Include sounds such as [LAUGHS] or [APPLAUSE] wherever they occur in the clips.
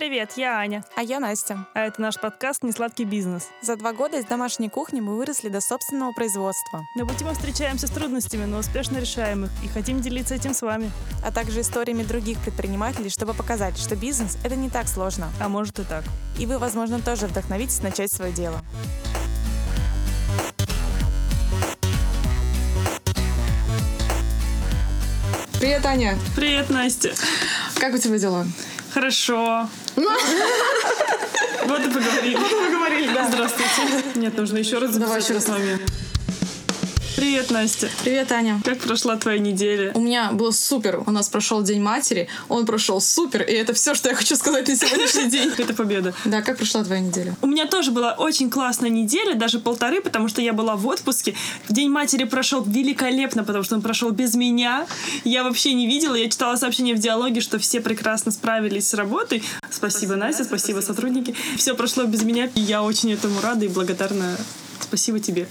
Привет, я Аня. А я Настя. А это наш подкаст «Несладкий бизнес». За два года из домашней кухни мы выросли до собственного производства. На пути мы встречаемся с трудностями, но успешно решаем их и хотим делиться этим с вами. А также историями других предпринимателей, чтобы показать, что бизнес — это не так сложно. А может и так. И вы, возможно, тоже вдохновитесь начать свое дело. Привет, Аня. Привет, Настя. Как у тебя дела? Хорошо. Вот и поговорили. Вот и поговорили, да. Здравствуйте. Нет, нужно еще раз Давай еще раз. с вами. Привет, Настя. Привет, Аня. Как прошла твоя неделя? У меня было супер. У нас прошел День матери, он прошел супер, и это все, что я хочу сказать на сегодняшний день. [LAUGHS] Это победа. Да, как прошла твоя неделя? У меня тоже была очень классная неделя, даже полторы, потому что я была в отпуске. День матери прошел великолепно, потому что он прошел без меня. Я вообще не видела. Я читала сообщение в диалоге, что все прекрасно справились с работой. Спасибо, Настя, спасибо, сотрудники. Все прошло без меня. И я очень этому рада и благодарна Спасибо тебе.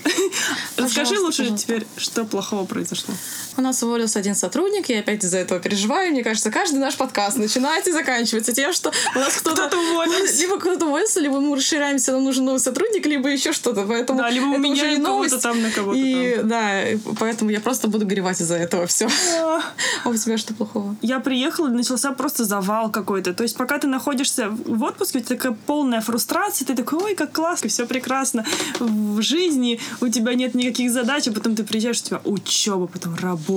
Расскажи лучше пожалуйста. теперь, что плохого произошло. У нас уволился один сотрудник, я опять из-за этого переживаю. Мне кажется, каждый наш подкаст начинается и заканчивается тем, что у нас кто-то... Кто-то уволился. Либо кто-то уволился, либо мы расширяемся, нам нужен новый сотрудник, либо еще что-то. Поэтому Да, либо уже меняем не новость. там на кого-то И там. да, поэтому я просто буду горевать из-за этого. Все. А у тебя что плохого? Я приехала, начался просто завал какой-то. То есть, пока ты находишься в отпуске, у тебя такая полная фрустрация, ты такой, ой, как классно, все прекрасно. В жизни у тебя нет никаких задач, а потом ты приезжаешь, у тебя учеба, потом работа,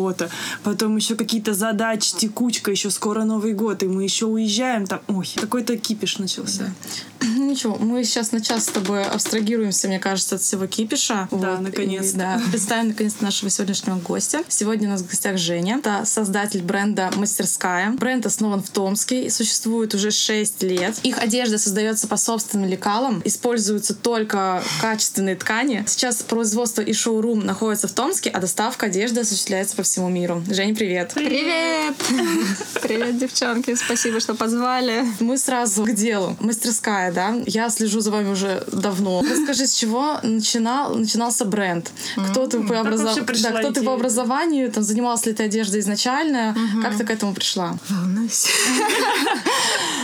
потом еще какие-то задачи, текучка, еще скоро Новый год, и мы еще уезжаем там. Ой, какой-то кипиш начался. Ну ничего, мы сейчас на час с тобой абстрагируемся, мне кажется, от всего кипиша. Да, Вот, наконец-то. и, Да, представим наконец нашего сегодняшнего гостя. Сегодня у нас в гостях Женя. Это создатель бренда «Мастерская». Бренд основан в Томске и существует уже 6 лет. Их одежда создается по собственным лекалам, используются только качественные ткани. Сейчас производство и шоурум находятся в Томске, а доставка одежды осуществляется по всему миру. Жень, привет! Привет! [LAUGHS] Привет, девчонки. Спасибо, что позвали. Мы сразу к делу. Мастерская, да? Я слежу за вами уже давно. Расскажи, с чего начинал, начинался бренд? Кто ты по, образов- вообще пришла да, кто ты по образованию? Там, занималась ли ты одеждой изначально? Как ты к этому пришла? Волнуюсь.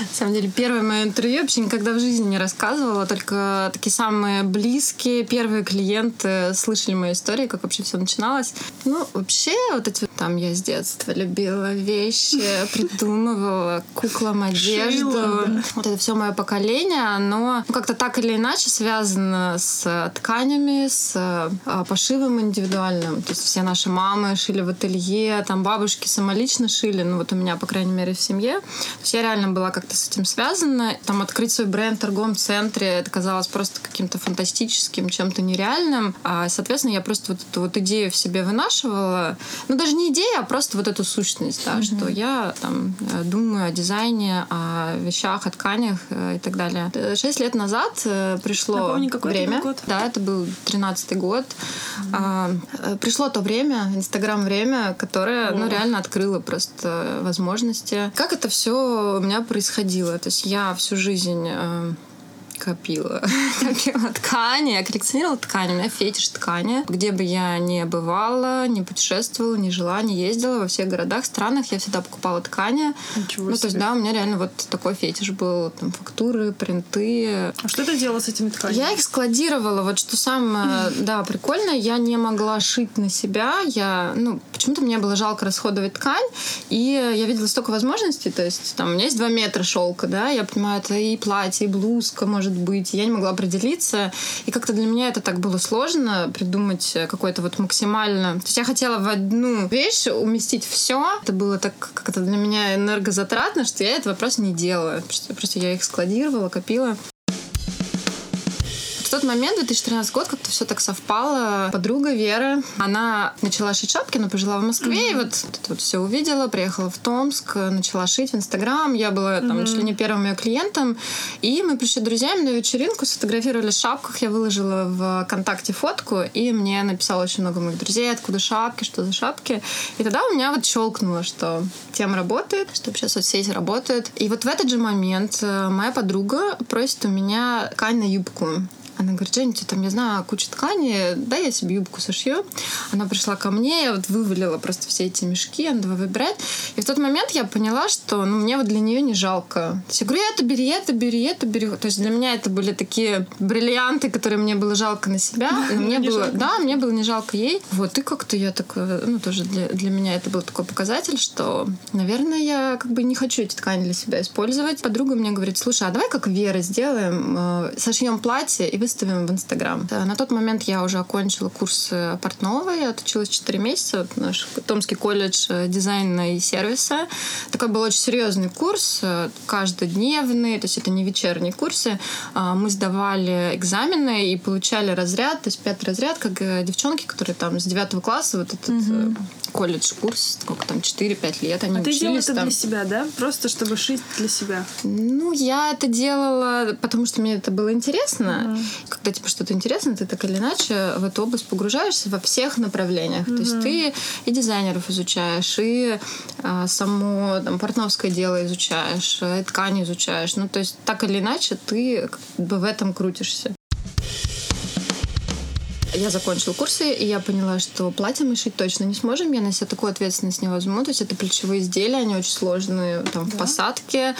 На самом деле, первое мое интервью я вообще никогда в жизни не рассказывала, только такие самые близкие, первые клиенты слышали мою историю, как вообще все начиналось. Ну, вообще, вот эти вот там я с детства любила вещи, [LAUGHS] придумывала куклам одежду. Шила, да. Вот это все мое поколение, оно ну, как-то так или иначе связано с тканями, с а, пошивом индивидуальным. То есть все наши мамы шили в ателье, там бабушки самолично шили, ну вот у меня, по крайней мере, в семье. То есть я реально была как-то с этим связана. Там открыть свой бренд в торговом центре, это казалось просто каким-то фантастическим, чем-то нереальным. А, соответственно, я просто вот эту вот идею в себе вынашивала. Ну, даже не идея, а просто вот эту сущность, да, что я там э, думаю о дизайне, о вещах, о тканях э, и так далее. Шесть лет назад э, пришло Напомни, какой это время. был год? Да, это был тринадцатый год. А, э, пришло то время, Инстаграм время, которое, ну, О. реально открыло просто возможности. Как это все у меня происходило? То есть я всю жизнь копила. [LAUGHS] копила ткани, я коллекционировала ткани, у меня фетиш ткани. Где бы я ни бывала, не путешествовала, не жила, не ездила, во всех городах, странах, я всегда покупала ткани. Ничего ну, то есть, себе. да, у меня реально вот такой фетиш был. Там фактуры, принты, А что ты делала с этими тканями? я их складировала. Вот что самое, [LAUGHS] да, прикольно, я не могла шить на себя. Я, ну, почему-то мне было жалко расходовать ткань, и я видела столько возможностей. То есть, там, у меня есть два метра шелка, да, я понимаю, это и платье, и блузка, может быть. Я не могла определиться. И как-то для меня это так было сложно придумать какой-то вот максимально... То есть я хотела в одну вещь уместить все. Это было так как-то для меня энергозатратно, что я этого просто не делала. Просто я их складировала, копила. В тот момент, 2013 год, как-то все так совпало. Подруга Вера, она начала шить шапки, но пожила в Москве, и вот это вот все увидела, приехала в Томск, начала шить в Инстаграм. Я была там чуть ли не первым ее клиентом. И мы пришли друзьями на вечеринку, сфотографировали в шапках. Я выложила в ВКонтакте фотку, и мне написало очень много моих друзей, откуда шапки, что за шапки. И тогда у меня вот щелкнуло, что тема работает, что вообще соцсети работают. И вот в этот же момент э, моя подруга просит у меня ткань на юбку. Она говорит, Жень, ты там, я знаю, куча ткани, дай я себе юбку сошью. Она пришла ко мне, я вот вывалила просто все эти мешки, она давай выбирать. И в тот момент я поняла, что ну, мне вот для нее не жалко. То есть я говорю, это бери, это бери, это бери. То есть для меня это были такие бриллианты, которые мне было жалко на себя. Но мне Не было, жалко. да, мне было не жалко ей. Вот, и как-то я так, э, ну, тоже для, для меня это был такой показатель, что, наверное, я как бы не хочу эти ткани для себя использовать. Подруга мне говорит, слушай, а давай как Вера сделаем, э, сошьем платье и выставим в Инстаграм. На тот момент я уже окончила курс э, портного, я отучилась 4 месяца, вот наш Томский колледж э, дизайна и сервиса. Такой был очень серьезный курс, э, каждодневный, то есть это не вечерние курсы. А, Мы сдавали экзамены и получали разряд, то есть пятый разряд, как девчонки, которые там с девятого класса, вот этот э, колледж курс, сколько там, 4-5 лет, они А ты делала учились это там. для себя, да? Просто чтобы шить для себя. Ну, я это делала, потому что мне это было интересно. Когда тебе что-то интересно, ты так или иначе в эту область погружаешься во всех направлениях. То есть ты и дизайнеров изучаешь, и а, само там, портновское дело изучаешь, и ткани изучаешь. Ну, то есть так или иначе ты как бы в этом крутишься. Я закончила курсы, и я поняла, что платье мы шить точно не сможем. Я на себя такую ответственность не возьму. То есть это плечевые изделия, они очень сложные там, в посадке.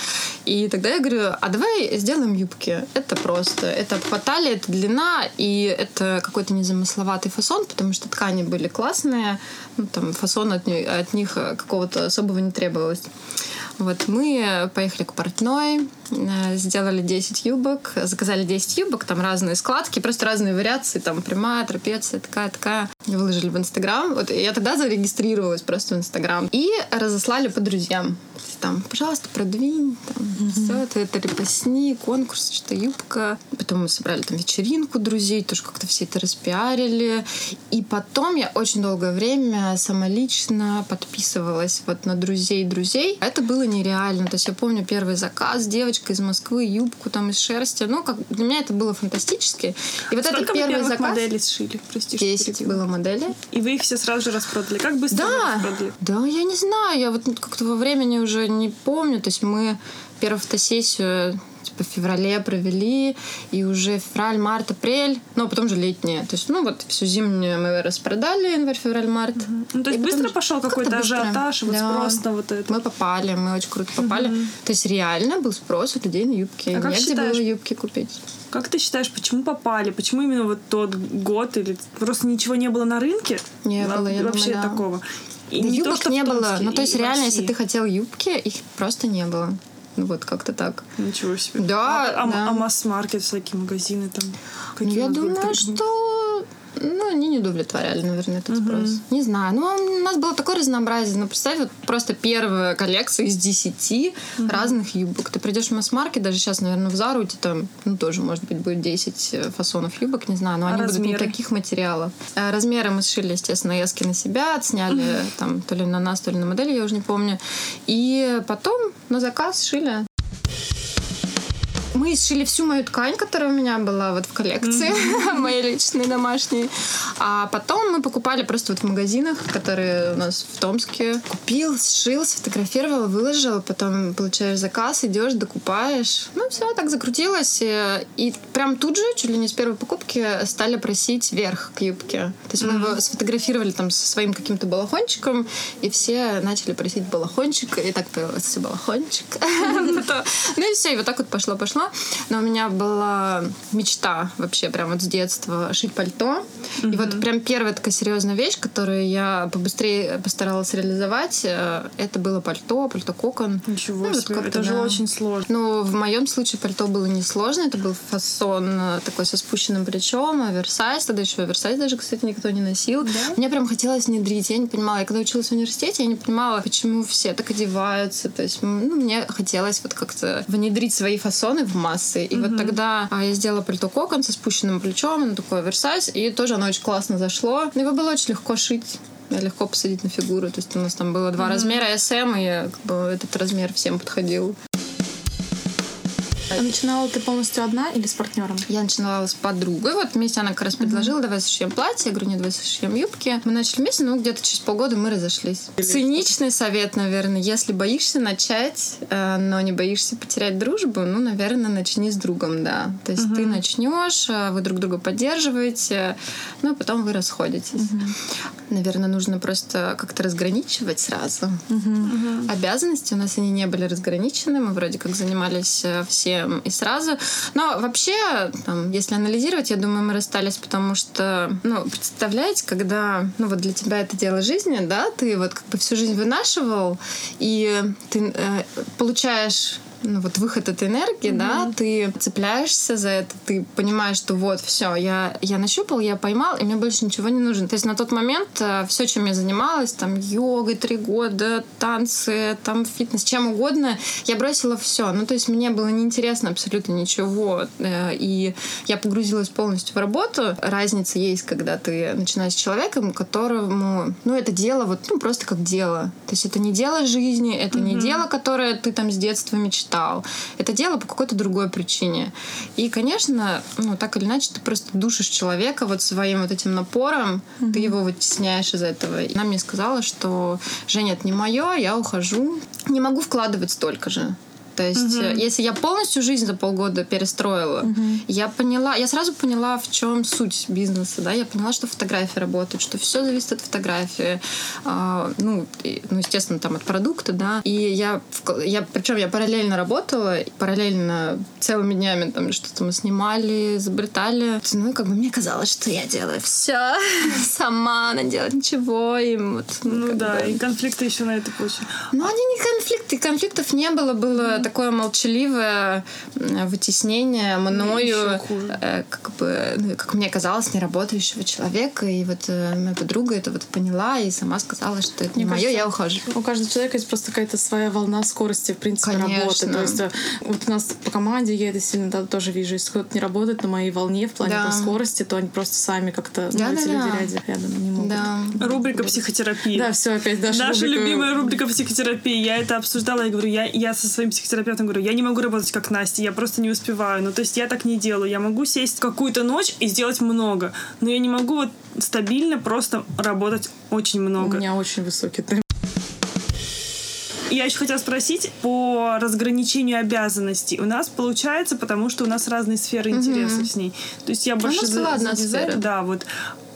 И тогда я говорю, а давай сделаем юбки. Это просто. Это по талии, это длина, и это какой-то незамысловатый фасон, потому что ткани были классные. Ну, там, фасон от, от них какого-то особого не требовалось. Вот мы поехали к портной, э, сделали 10 юбок, заказали 10 юбок, там разные складки, просто разные вариации, там прямая, трапеция, такая, такая. Выложили в Инстаграм. Вот я тогда зарегистрировалась просто в Инстаграм. И разослали по друзьям. Там, пожалуйста, продвинь, там, все это, это репостни, конкурс, что юбка. Потом мы собрали там вечеринку друзей, тоже как-то все это распиарили. И потом я очень долгое время самолично подписывалась вот на друзей друзей. Это было нереально. То есть я помню первый заказ, девочка из Москвы, юбку там из шерсти. Ну, как для меня это было фантастически. И вот Сколько этот вы первый заказ... моделей сшили? Прости, что 10 перебила. было моделей. И вы их все сразу же распродали. Как быстро вы Да, распродали? да, я не знаю, я вот как-то во времени уже не помню. То есть мы первую фотосессию типа в феврале провели, и уже февраль, март, апрель, ну, а потом же летнее. То есть, ну, вот всю зимнюю мы распродали, январь, февраль, март. Ну, то есть И потом быстро же- пошел какой-то быстро. ажиотаж, вот Да. спрос на вот это. Мы попали, мы очень круто попали. То есть реально был спрос у людей на юбки. А как Негде считаешь? было юбки купить. Как ты считаешь, почему попали? Почему именно вот тот год? Или просто ничего не было на рынке? Не Во- было, я Вообще думаю, да. такого. И Да не юбок то, не было. Ну, то есть реально, если России. ты хотел юбки, их просто не было. Ну, вот как-то так. Ничего себе. Да, а, а- да. а масс-маркет, всякие магазины там? Какие я думаю, что ну, они не удовлетворяли, наверное, этот спрос. Не знаю. Ну, у нас было такое разнообразие. Ну, представь, вот просто первая коллекция из 10 разных юбок. Ты придешь в масс-маркет, даже сейчас, наверное, в Зару, у тебя там, ну, тоже, может быть, будет 10 э, фасонов юбок, не знаю, но они будут не размеры? таких материалов. Э, Размеры мы сшили, естественно, эски на себя, отсняли [LAUGHS] там то ли на нас, то ли на модель, я уже не помню. И потом на заказ шили. Мы сшили всю мою ткань, которая у меня была вот в коллекции, [LAUGHS] моей личной домашней. А потом мы покупали просто вот в магазинах, которые у нас в Томске. Купил, сшил, сфотографировал, выложил, потом получаешь заказ, идешь, докупаешь. Ну, все, так закрутилось. И, и прям тут же, чуть ли не с первой покупки, стали просить верх к юбке. То есть мы его сфотографировали там со своим каким-то балахончиком, и все начали просить балахончик, и так появился балахончик. [LAUGHS] [LAUGHS] Потом- Ну и все, и вот так вот пошло-пошло. Но у меня была мечта вообще прям вот с детства шить пальто. И вот прям первая такая серьезная вещь, которую я побыстрее постаралась реализовать, э, это было пальто, пальто кокон. Ничего Ну, вот себе, как-то, это же да. очень сложно. Ну, в моем случае пальто было несложно. Это был фасон э, такой со спущенным плечом, оверсайз. Тогда еще оверсайз даже, кстати, никто не носил. Мне прям хотелось внедрить. Я не понимала. Я когда училась в университете, я не понимала, почему все так одеваются. То есть, ну, мне хотелось вот как-то внедрить свои фасоны в массы. И вот тогда а, я сделала пальто кокон со спущенным плечом, оно такой оверсайз, и тоже оно очень классно зашло. Его было очень легко шить. Легко посадить на фигуру. То есть у нас там было два размера SM, и как бы, этот размер всем подходил. А начинала ты полностью одна или с партнером? Я начинала с подругой. Вот вместе она как раз предложила, давай сошьем платье. Я говорю, нет, давай сошьем юбки. Мы начали вместе, ну, где-то через полгода мы разошлись. Циничный совет, наверное. Если боишься начать, э, но не боишься потерять дружбу, ну, наверное, начни с другом, да. То есть ты начнешь, э, вы друг друга поддерживаете, ну, а потом вы расходитесь. наверное, нужно просто как-то разграничивать сразу. Угу. Обязанности у нас они не были разграничены, мы вроде как занимались э, всем и сразу. Но вообще, там, если анализировать, я думаю, мы расстались, потому что, ну, представляете, когда, ну, вот для тебя это дело жизни, да, ты вот как бы всю жизнь вынашивал, и ты э, получаешь ну, вот выход этой энергии, mm-hmm. да, ты цепляешься за это, ты понимаешь, что вот, все, я, я нащупал, я поймал, и мне больше ничего не нужно. То есть на тот момент э, все, чем я занималась, там, йогой три года, танцы, там, фитнес, чем угодно, я бросила все. Ну, то есть мне было неинтересно абсолютно ничего, э, и я погрузилась полностью в работу. Разница есть, когда ты начинаешь с человеком, которому, ну, это дело вот, ну, просто как дело. То есть это не дело жизни, это mm-hmm. не дело, которое ты там с детства мечтал, читал. Это дело по какой-то другой причине. И, конечно, ну, так или иначе, ты просто душишь человека вот своим вот этим напором, mm-hmm. ты его вытесняешь из этого. И она мне сказала, что Женя, это не мое, я ухожу. Не могу вкладывать столько же. То есть, угу. если я полностью жизнь за полгода перестроила, угу. я поняла, я сразу поняла, в чем суть бизнеса, да, я поняла, что фотография работает, что все зависит от фотографии, а, ну, и, ну, естественно, там от продукта, да, и я, я, причем я параллельно работала, параллельно целыми днями там что-то мы снимали, изобретали, ну, как бы мне казалось, что я делаю все [LAUGHS] сама, она делает ничего, и вот, ну, ну да, бы... и конфликты еще на этой почве. Ну, они не конфликты, конфликтов не было, было такое молчаливое вытеснение мною, э, как бы, ну, как мне казалось, неработающего человека. И вот э, моя подруга это вот поняла и сама сказала, что это не мне мое, я ухожу. У каждого человека есть просто какая-то своя волна скорости, в принципе, Конечно. работы. То есть э, вот у нас по команде я это сильно да, тоже вижу. Если кто-то не работает на моей волне в плане да. там, скорости, то они просто сами как-то да, ну, да, эти да. люди рядом, рядом не могут. Да. Рубрика психотерапии. Да, все опять Даша. Наша рубрика... любимая рубрика психотерапии. Я это обсуждала, я говорю, я, я со своим психотерапевтом психотерапевтом говорю, я не могу работать как Настя, я просто не успеваю. Ну, то есть я так не делаю. Я могу сесть какую-то ночь и сделать много, но я не могу вот стабильно просто работать очень много. У меня очень высокий темп. Я еще хотела спросить по разграничению обязанностей. У нас получается, потому что у нас разные сферы интересов угу. с ней. То есть я больше за, за дизайн, да, вот.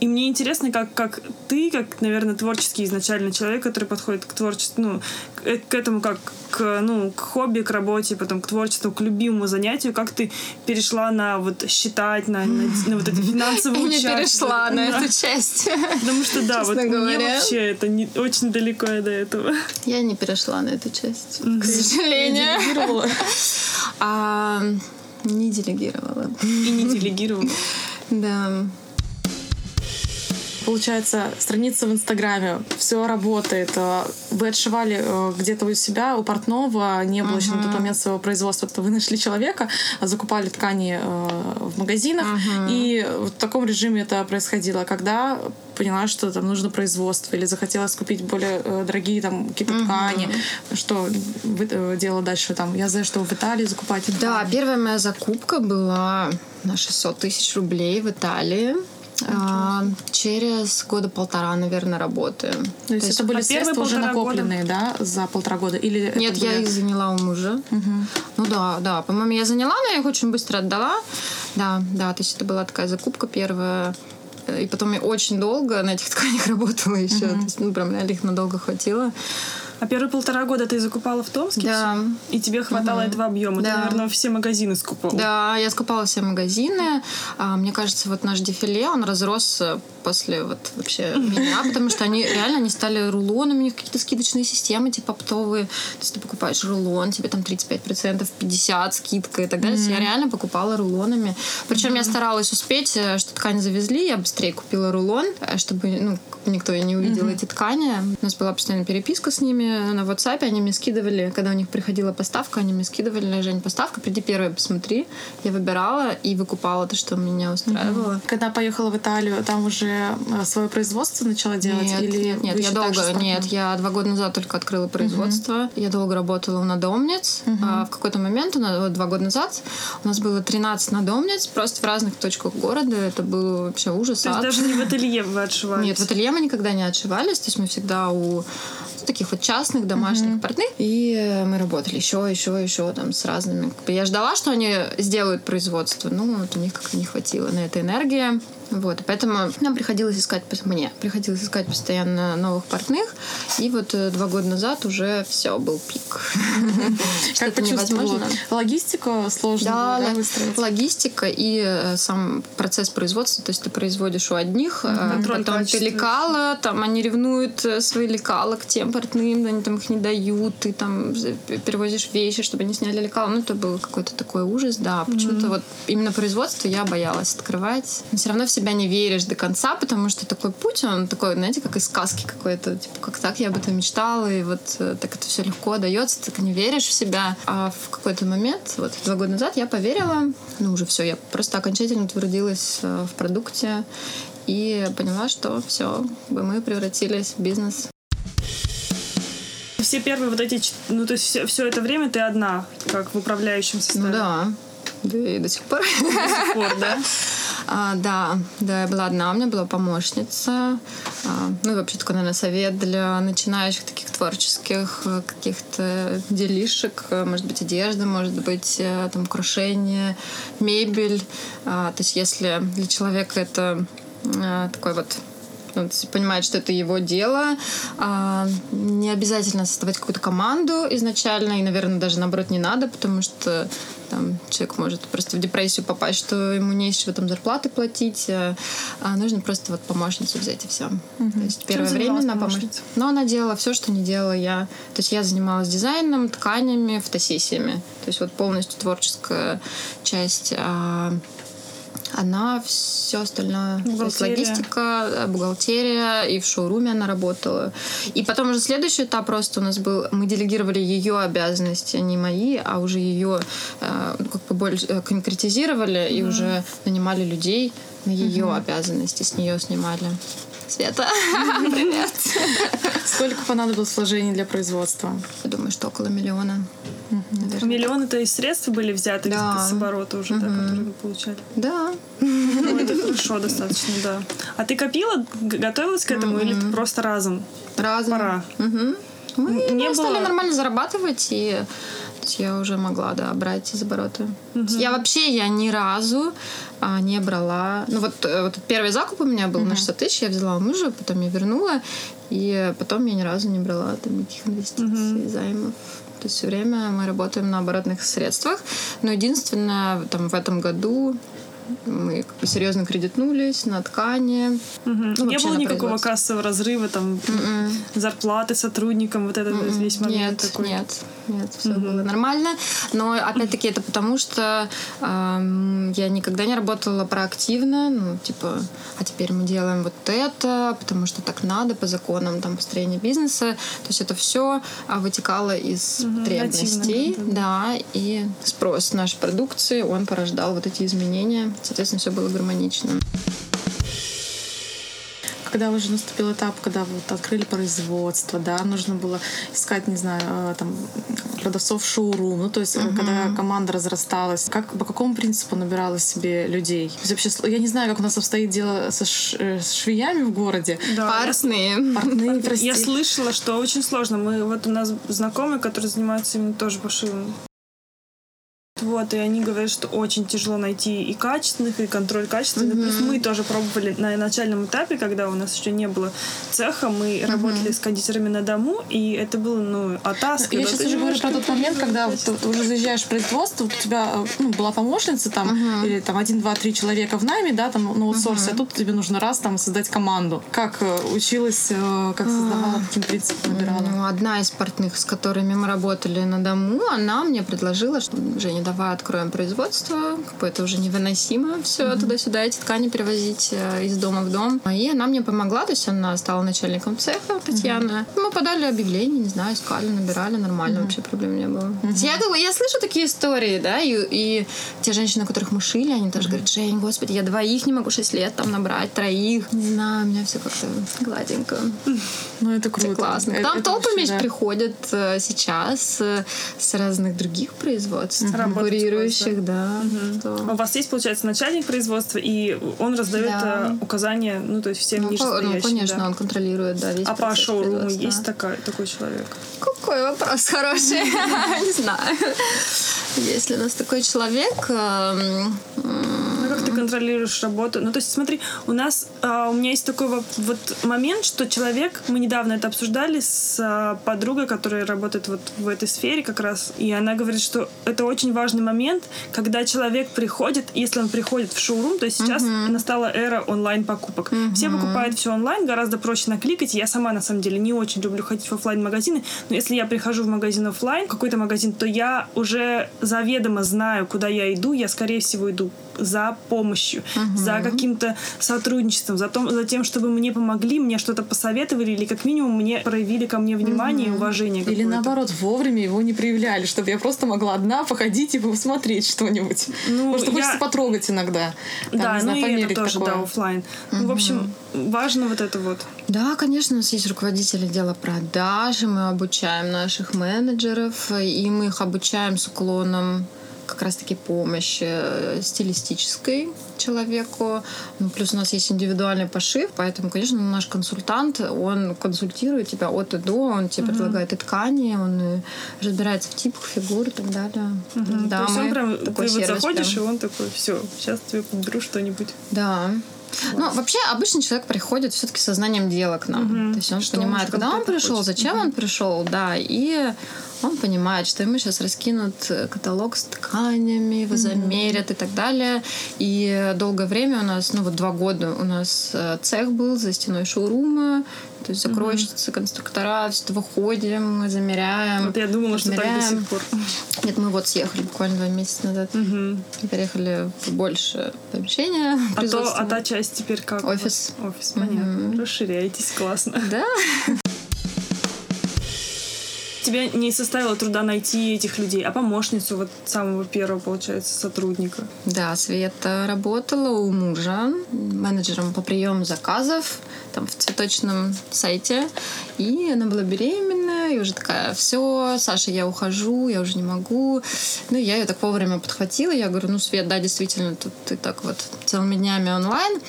И мне интересно, как, как ты, как, наверное, творческий изначально человек, который подходит к творчеству, ну, к, к этому как к, ну, к хобби, к работе, потом к творчеству, к любимому занятию, как ты перешла на вот считать, на, на, [LAUGHS] на вот это финансовую часть. Не перешла на эту часть. Потому что, да, вот мне вообще это не, очень далеко до этого. Я не перешла на эту часть, к сожалению. [LAUGHS] А, не делегировала. И не делегировала. [LAUGHS] Да получается, страница в Инстаграме, все работает. Э, вы отшивали э, где-то у себя, у портного, не было uh-huh. еще на тот момент своего производства, то вы нашли человека, закупали ткани э, в магазинах, uh-huh. и в таком режиме это происходило. Когда поняла, что там нужно производство, или захотелось купить более дорогие там какие-то uh-huh. ткани, что вы делала дальше там? Я знаю, что в Италии закупать. Да, ткани. первая моя закупка была на 600 тысяч рублей в Италии. А, через года полтора, наверное, работы. То, То есть, это были средства уже накопленные, года? да, за полтора года? Или Нет, я были... их заняла у мужа. Угу. Ну да, да. По-моему, я заняла, но я их очень быстро отдала. Да, да. То есть это была такая закупка первая. И потом я очень долго на этих тканях [LAUGHS] работала еще. Угу. То есть, ну, прям реально их надолго хватило. А первые полтора года ты закупала в Томске? Да. И тебе хватало угу. этого объема? Да. Ты, наверное, все магазины скупала. Да, я скупала все магазины. А, мне кажется, вот наш дефиле, он разросся после вот вообще [LAUGHS] меня, потому что они реально не стали рулонами, у них какие-то скидочные системы, типа оптовые. То есть ты покупаешь рулон, тебе там 35%, 50% скидка и так далее. Mm-hmm. Я реально покупала рулонами. Причем mm-hmm. я старалась успеть, э, что ткань завезли, я быстрее купила рулон, э, чтобы ну, никто не увидел mm-hmm. эти ткани. У нас была постоянная переписка с ними, на WhatsApp, они мне скидывали, когда у них приходила поставка, они мне скидывали, Жень, поставка, приди первая, посмотри. Я выбирала и выкупала то, что меня устраивало. Угу. Когда поехала в Италию, там уже э, свое производство начала делать? Нет, или нет, нет я долго, нет, я два года назад только открыла производство. Угу. Я долго работала на домниц. Угу. А в какой-то момент, вот два года назад, у нас было 13 надомниц, просто в разных точках города. Это был вообще ужас. То есть даже не в ателье вы отшивались? Нет, в ателье мы никогда не отшивались. То есть мы всегда у таких вот частных домашних mm-hmm. портных. И э, мы работали еще, еще, еще там с разными. Я ждала, что они сделают производство, ну вот у них как-то не хватило на это энергии. Вот, поэтому нам приходилось искать, мне приходилось искать постоянно новых портных, и вот э, два года назад уже все, был пик. [LAUGHS] Как почувствовала? Логистика сложная, да, логистика и э, сам процесс производства, то есть ты производишь у одних, э, потом ты лекала, там они ревнуют свои лекала к тем портным, они там их не дают, ты там перевозишь вещи, чтобы они сняли лекала, ну это был какой-то такой ужас, да, почему-то вот именно производство я боялась открывать, но все равно все себя не веришь до конца, потому что такой путь, он такой, знаете, как из сказки какой-то, типа, как так я об этом мечтала, и вот э, так это все легко дается, так не веришь в себя. А в какой-то момент, вот два года назад, я поверила, ну уже все, я просто окончательно утвердилась э, в продукте и поняла, что все, мы превратились в бизнес. Все первые вот эти, ну то есть все, все это время ты одна, как в управляющем составе. Ну да, да и до сих пор. До сих пор, да? [LAUGHS] А, да, да, я была одна, у меня была помощница. А, ну, вообще такой, наверное, совет для начинающих таких творческих э, каких-то делишек. Может быть, одежда, может быть, э, там, украшения, мебель. А, то есть, если для человека это а, такой вот он понимает, что это его дело. А, не обязательно создавать какую-то команду изначально, и, наверное, даже наоборот не надо, потому что там человек может просто в депрессию попасть, что ему не из чего там зарплаты платить. А, а нужно просто вот помощницу взять и все. Угу. То есть первое Чем время на помощницу. Но она делала все, что не делала я. То есть я занималась дизайном, тканями, фотосессиями. То есть вот полностью творческая часть. А она все остальное. Бухгалтерия. логистика, э, бухгалтерия, и в шоуруме она работала. И потом уже следующий этап просто у нас был, мы делегировали ее обязанности, не мои, а уже ее э, как бы больше э, конкретизировали mm-hmm. и уже нанимали людей на ее mm-hmm. обязанности, с нее снимали. Света, [LAUGHS] привет. Сколько понадобилось вложений для производства? Я думаю, что около миллиона. Угу. Миллионы, то есть средства были взяты да. с оборота уже, угу. да, которые вы получали? Да. Ну, это хорошо достаточно, да. А ты копила, готовилась к этому угу. или ты просто разом? Разом. Пора. Угу. Мы, не мы было... стали нормально зарабатывать, и я уже могла, да, брать из оборота. Угу. Я вообще, я ни разу а, не брала... Ну, вот, э, вот первый закуп у меня был угу. на 600 тысяч, я взяла у мужа, потом я вернула, и потом я ни разу не брала там никаких инвестиций, угу. займов. То есть все время мы работаем на оборотных средствах. Но единственное, там в этом году мы как бы серьезно кредитнулись на ткани. Угу. Ну, не было никакого кассового разрыва, там Mm-mm. М-м. зарплаты сотрудникам, вот этот Mm-mm. М-м. весь момент нет, такой. Нет, нет, все угу. было нормально. Но [LAUGHS] опять-таки это потому, что э, я никогда не работала проактивно, ну типа, а теперь мы делаем вот это, потому что так надо по законам там построения бизнеса. То есть это все а, вытекало из угу, потребностей, да, и спрос нашей продукции, он порождал вот эти изменения соответственно, все было гармонично. Когда уже наступил этап, когда вот открыли производство, да, нужно было искать, не знаю, э, там продавцов шоурум, ну то есть uh-huh. когда команда разрасталась, как по какому принципу набирала себе людей? То есть, вообще, я не знаю, как у нас обстоит дело со ш, э, с швеями в городе. Да. Портные. Портные, прости. Я слышала, что очень сложно. Мы вот у нас знакомые, которые занимаются именно тоже пошивом. Вот, и они говорят, что очень тяжело найти и качественных, и контроль качественных. Mm-hmm. Плюс мы тоже пробовали на начальном этапе, когда у нас еще не было цеха, мы mm-hmm. работали с кондитерами на дому, и это было, ну, оттаска. Я сейчас уже говорю про тот момент, когда ты, ты уже заезжаешь в производство, у тебя ну, была помощница там, mm-hmm. или там один, два, три человека в найме, да, там на аутсорсе, mm-hmm. а тут тебе нужно раз там создать команду. Как э, училась, э, как создавала, mm-hmm. каким принципом набирала? Ну, одна из портных, с которыми мы работали на дому, она мне предложила, что, Женя, давай откроем производство, как бы это уже невыносимо все mm-hmm. туда-сюда, эти ткани перевозить э, из дома в дом. И она мне помогла, то есть она стала начальником цеха, Татьяна. Mm-hmm. Мы подали объявление, не знаю, искали, набирали, нормально, mm-hmm. вообще проблем не было. Mm-hmm. Я, говорю, я слышу такие истории, да, и, и те женщины, которых мы шили, они тоже mm-hmm. говорят, Жень, господи, я двоих не могу шесть лет там набрать, троих. Не знаю, у меня все как-то гладенько. Ну, это круто. Это классно. Там это толпами приходят э, сейчас э, с разных других производств. Работать конкурирующих, да. Угу. У вас есть, получается, начальник производства, и он раздает да. Э, указания, ну, то есть всем ну, нижестоящим. Ну, конечно, да. он контролирует, да, весь А по шоуруму есть такой, такой человек? Какой вопрос хороший. [LAUGHS] Не знаю. Есть ли у нас такой человек? Ну, как ты контролируешь работу. Ну, то есть, смотри, у нас, а, у меня есть такой вот, момент, что человек, мы недавно это обсуждали с а, подругой, которая работает вот в этой сфере как раз, и она говорит, что это очень важный момент, когда человек приходит, если он приходит в шоурум, то есть сейчас uh-huh. настала эра онлайн-покупок. Uh-huh. Все покупают все онлайн, гораздо проще накликать. Я сама, на самом деле, не очень люблю ходить в офлайн магазины но если я прихожу в магазин офлайн, какой-то магазин, то я уже заведомо знаю, куда я иду, я, скорее всего, иду за помощью, угу. за каким-то сотрудничеством, за, том, за тем, чтобы мне помогли, мне что-то посоветовали или как минимум мне проявили ко мне внимание угу. и уважение. Или наоборот, вовремя его не проявляли, чтобы я просто могла одна походить и посмотреть что-нибудь. Ну, Может, я... хочется потрогать иногда. Там, да, знаю, ну и это тоже, такое. да, офлайн. Угу. Ну, в общем, важно вот это вот. Да, конечно, у нас есть руководители дела продаж, мы обучаем наших менеджеров, и мы их обучаем с уклоном как раз-таки помощи э, стилистической человеку. Ну, плюс у нас есть индивидуальный пошив, поэтому, конечно, наш консультант, он консультирует тебя от и до, он тебе угу. предлагает и ткани, он разбирается в типах фигур и так далее. Угу. Да, То есть он прям, ты вот заходишь, прям. и он такой, все, сейчас тебе подберу что-нибудь. Да. Ну, вообще, обычный человек приходит все-таки со знанием дела к нам. Угу. То есть он что понимает, он, когда он пришел, хочет. зачем угу. он пришел, да, и он понимает, что ему сейчас раскинут каталог с тканями, его замерят и так далее. И долгое время у нас, ну вот два года у нас э, цех был за стеной шоурума, то есть закройщицы, mm конструктора, все выходим, мы замеряем. Вот я думала, замеряем. что так до сих пор. Нет, мы вот съехали буквально два месяца назад. mm Переехали в больше помещения. А, то, а та часть теперь как? Офис. Офис, понятно. mm Расширяетесь, классно. Да. [LAUGHS] Тебе не составило труда найти этих людей, а помощницу вот самого первого, получается, сотрудника? Да, Света работала у мужа менеджером по приему заказов там в цветочном сайте. И она была беременная, и уже такая, все, Саша, я ухожу, я уже не могу. Ну, я ее так вовремя подхватила. Я говорю, ну, Свет, да, действительно, тут ты так вот целыми днями онлайн.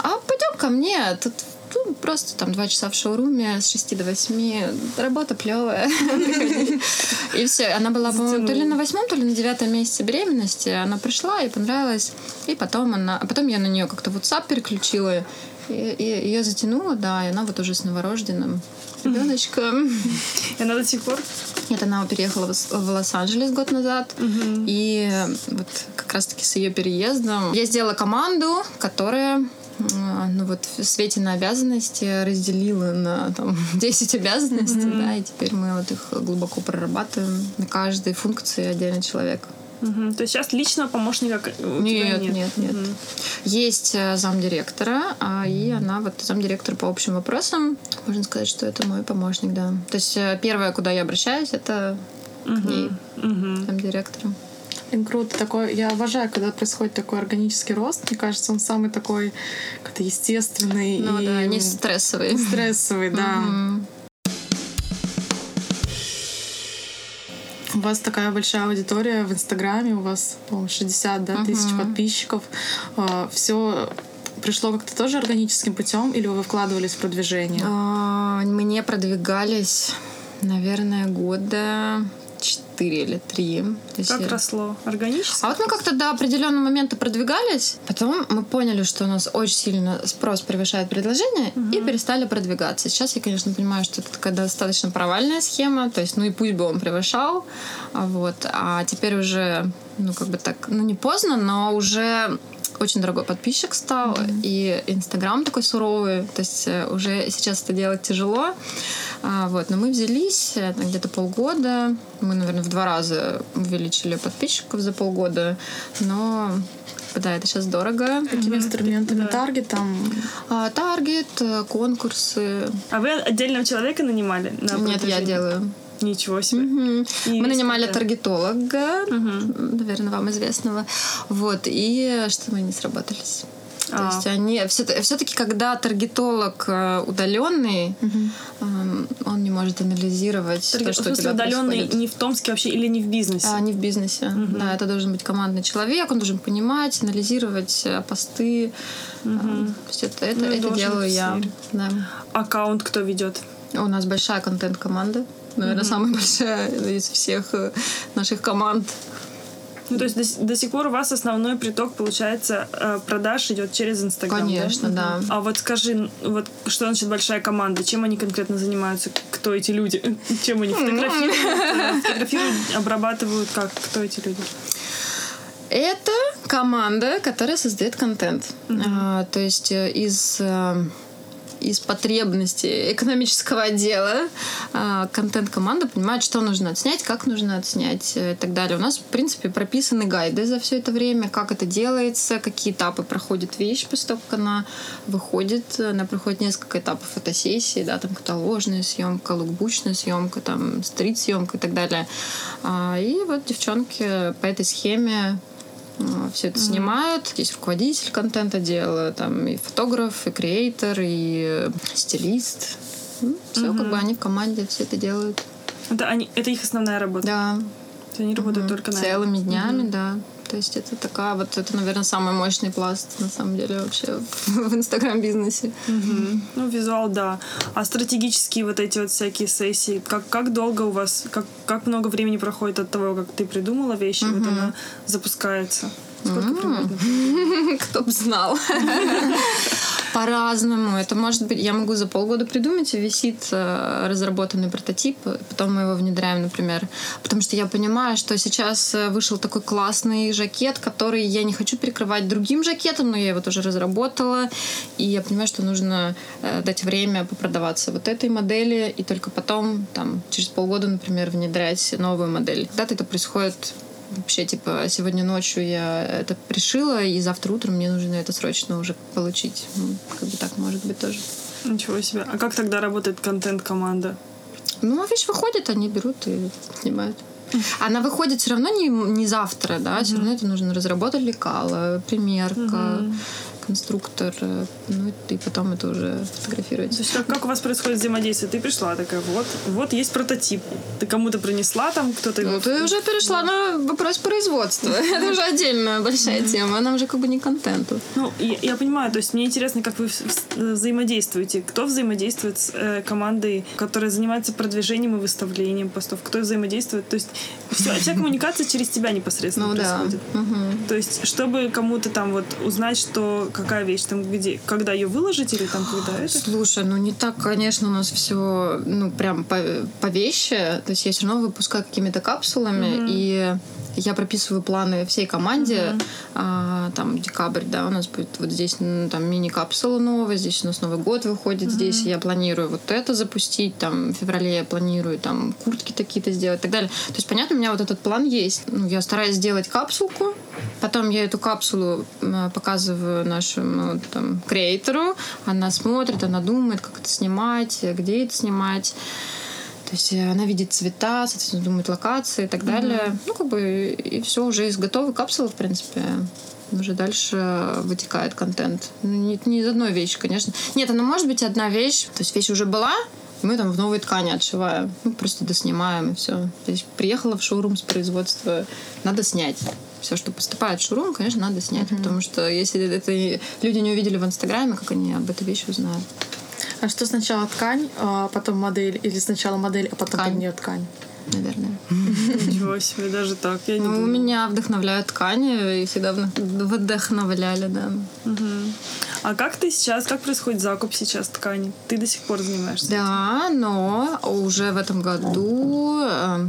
А пойдем ко мне, тут ну, просто там два часа в шоуруме с 6 до 8. Работа плевая. [LAUGHS] И все. Она была, по-моему, то ли на восьмом, то ли на девятом месяце беременности. Она пришла и понравилась. И потом она... А потом я на нее как-то WhatsApp переключила. И, и ее затянуло, да, и она вот уже с новорожденным ребеночком. И она до сих пор? Нет, она переехала в Лос-Анджелес год назад. И вот как раз-таки с ее переездом я сделала команду, которая ну вот в свете на обязанности разделила на там [LAUGHS] 10 обязанностей, mm-hmm. да, и теперь мы вот их глубоко прорабатываем на каждой функции отдельный человек. Угу. То есть сейчас личного помощника у нет, тебя нет? Нет, нет, угу. Есть э, замдиректора, а, и она вот замдиректор по общим вопросам. Можно сказать, что это мой помощник, да. То есть э, первое, куда я обращаюсь, это угу. к ней, угу. замдиректору. Круто. Такой, я обожаю, когда происходит такой органический рост. Мне кажется, он самый такой как-то естественный. Ну и... да, не стрессовый. Стрессовый, да. У вас такая большая аудитория в Инстаграме, у вас, по-моему, 60 да, тысяч подписчиков. А, Все пришло как-то тоже органическим путем, или вы вкладывались в продвижение? А, мы не продвигались, наверное, года 4 или 3. То есть как я... росло? Органически? А вот мы как-то до определенного момента продвигались. Потом мы поняли, что у нас очень сильно спрос превышает предложение угу. и перестали продвигаться. Сейчас я, конечно, понимаю, что это такая достаточно провальная схема. То есть, ну и пусть бы он превышал. Вот. А теперь уже, ну как бы так, ну не поздно, но уже очень дорогой подписчик стал, mm-hmm. и Инстаграм такой суровый, то есть э, уже сейчас это делать тяжело. А, вот, но мы взялись э, где-то полгода, мы, наверное, в два раза увеличили подписчиков за полгода, но да, это сейчас дорого. Какими инструментами? Да. Таргет там? А, таргет, э, конкурсы. А вы отдельного человека нанимали? На Нет, я делаю. Ничего себе. Угу. Мы нанимали это... таргетолога, угу. наверное, вам известного. Вот, и что мы не сработались. А. То есть они все-таки, когда таргетолог э, удаленный, угу. он не может анализировать Таргет, то, что у тебя удаленный происходит. не в Томске вообще или не в бизнесе? А, не в бизнесе. Угу. Да, это должен быть командный человек, он должен понимать, анализировать э, посты. Угу. Все это, это, ну, это делаю я. Да. Аккаунт кто ведет? У нас большая контент-команда наверное, mm-hmm. самая большая из всех э, наших команд. Ну, то есть до, до сих пор у вас основной приток, получается, э, продаж идет через Инстаграм. Конечно, да? да. А вот скажи, вот что значит большая команда? Чем они конкретно занимаются? Кто эти люди? [LAUGHS] Чем они фотографируют? Э, фотографируют, обрабатывают? Как? Кто эти люди? Это команда, которая создает контент. Mm-hmm. А, то есть из из потребностей экономического отдела а, контент-команда понимает, что нужно отснять, как нужно отснять э, и так далее. У нас, в принципе, прописаны гайды за все это время, как это делается, какие этапы проходит вещь после того, как она выходит. Она проходит несколько этапов фотосессии, да, там каталожная съемка, лукбучная съемка, там стрит-съемка и так далее. А, и вот девчонки по этой схеме все это mm-hmm. снимают. Есть руководитель контента дела, там и фотограф, и креатор, и стилист. Ну, все, mm-hmm. как бы они в команде все это делают. Это, они, это их основная работа? Да. Они работают mm-hmm. только на Целыми днями, mm-hmm. да. То есть это такая вот, это, наверное, самый мощный пласт, на самом деле, вообще в инстаграм-бизнесе. Угу. Ну, визуал, да. А стратегические вот эти вот всякие сессии, как, как долго у вас, как, как много времени проходит от того, как ты придумала вещи, угу. вот она запускается? Сколько примерно? [LAUGHS] Кто бы знал. [LAUGHS] По-разному. Это может быть... Я могу за полгода придумать, и висит э, разработанный прототип, потом мы его внедряем, например. Потому что я понимаю, что сейчас э, вышел такой классный жакет, который я не хочу перекрывать другим жакетом, но я его тоже разработала, и я понимаю, что нужно э, дать время попродаваться вот этой модели, и только потом, там, через полгода, например, внедрять новую модель. Когда-то это происходит вообще, типа, сегодня ночью я это пришила, и завтра утром мне нужно это срочно уже получить. Ну, как бы так может быть тоже. Ничего себе. А как тогда работает контент-команда? Ну, вещь выходит, они берут и снимают. Она выходит все равно не, не завтра, да, mm-hmm. все равно это нужно разработать лекала, примерка, mm-hmm конструктор, э, ну и потом это уже фотографируется. То есть как, как у вас происходит взаимодействие? Ты пришла такая, вот, вот есть прототип. Ты кому-то принесла там, кто-то его... Ну, ты уже перешла на вопрос производства. [LAUGHS] это уже отдельная большая тема. Она уже как бы не контенту. Ну, я, понимаю, то есть мне интересно, как вы взаимодействуете. Кто взаимодействует с э, командой, которая занимается продвижением и выставлением постов? Кто взаимодействует? То есть вся коммуникация через тебя непосредственно ну, происходит. То есть, чтобы кому-то там вот узнать, что какая вещь там где, когда ее выложить или там когда это? Слушай, ну не так, конечно, у нас все, ну прям по, по вещи. То есть я все равно выпускаю какими-то капсулами mm-hmm. и я прописываю планы всей команде. Uh-huh. А, там декабрь, да, у нас будет вот здесь ну, там мини-капсула новая, здесь у нас Новый год выходит, uh-huh. здесь я планирую вот это запустить, там в феврале я планирую там куртки такие-то сделать и так далее. То есть, понятно, у меня вот этот план есть. Ну, я стараюсь сделать капсулку, потом я эту капсулу показываю нашему там креатору, она смотрит, она думает, как это снимать, где это снимать. То есть э, она видит цвета, соответственно, думает локации и так далее. Mm-hmm. Ну, как бы, и все уже из готовой капсулы, в принципе. Уже дальше вытекает контент. Ну, не, не из одной вещи, конечно. Нет, она может быть одна вещь. То есть вещь уже была, мы там в новой ткани отшиваем. Ну, просто доснимаем и все. То есть приехала в шоурум с производства, надо снять. Все, что поступает в шоурум, конечно, надо снять. Mm-hmm. Потому что если это люди не увидели в Инстаграме, как они об этой вещи узнают? А что сначала ткань, а потом модель? Или сначала модель, а потом ткань. под нее ткань? наверное. Ничего себе, даже так. Я не ну, меня вдохновляют ткани и всегда вдохновляли, да. Угу. А как ты сейчас, как происходит закуп сейчас ткани? Ты до сих пор занимаешься? Да, этим? но уже в этом году э,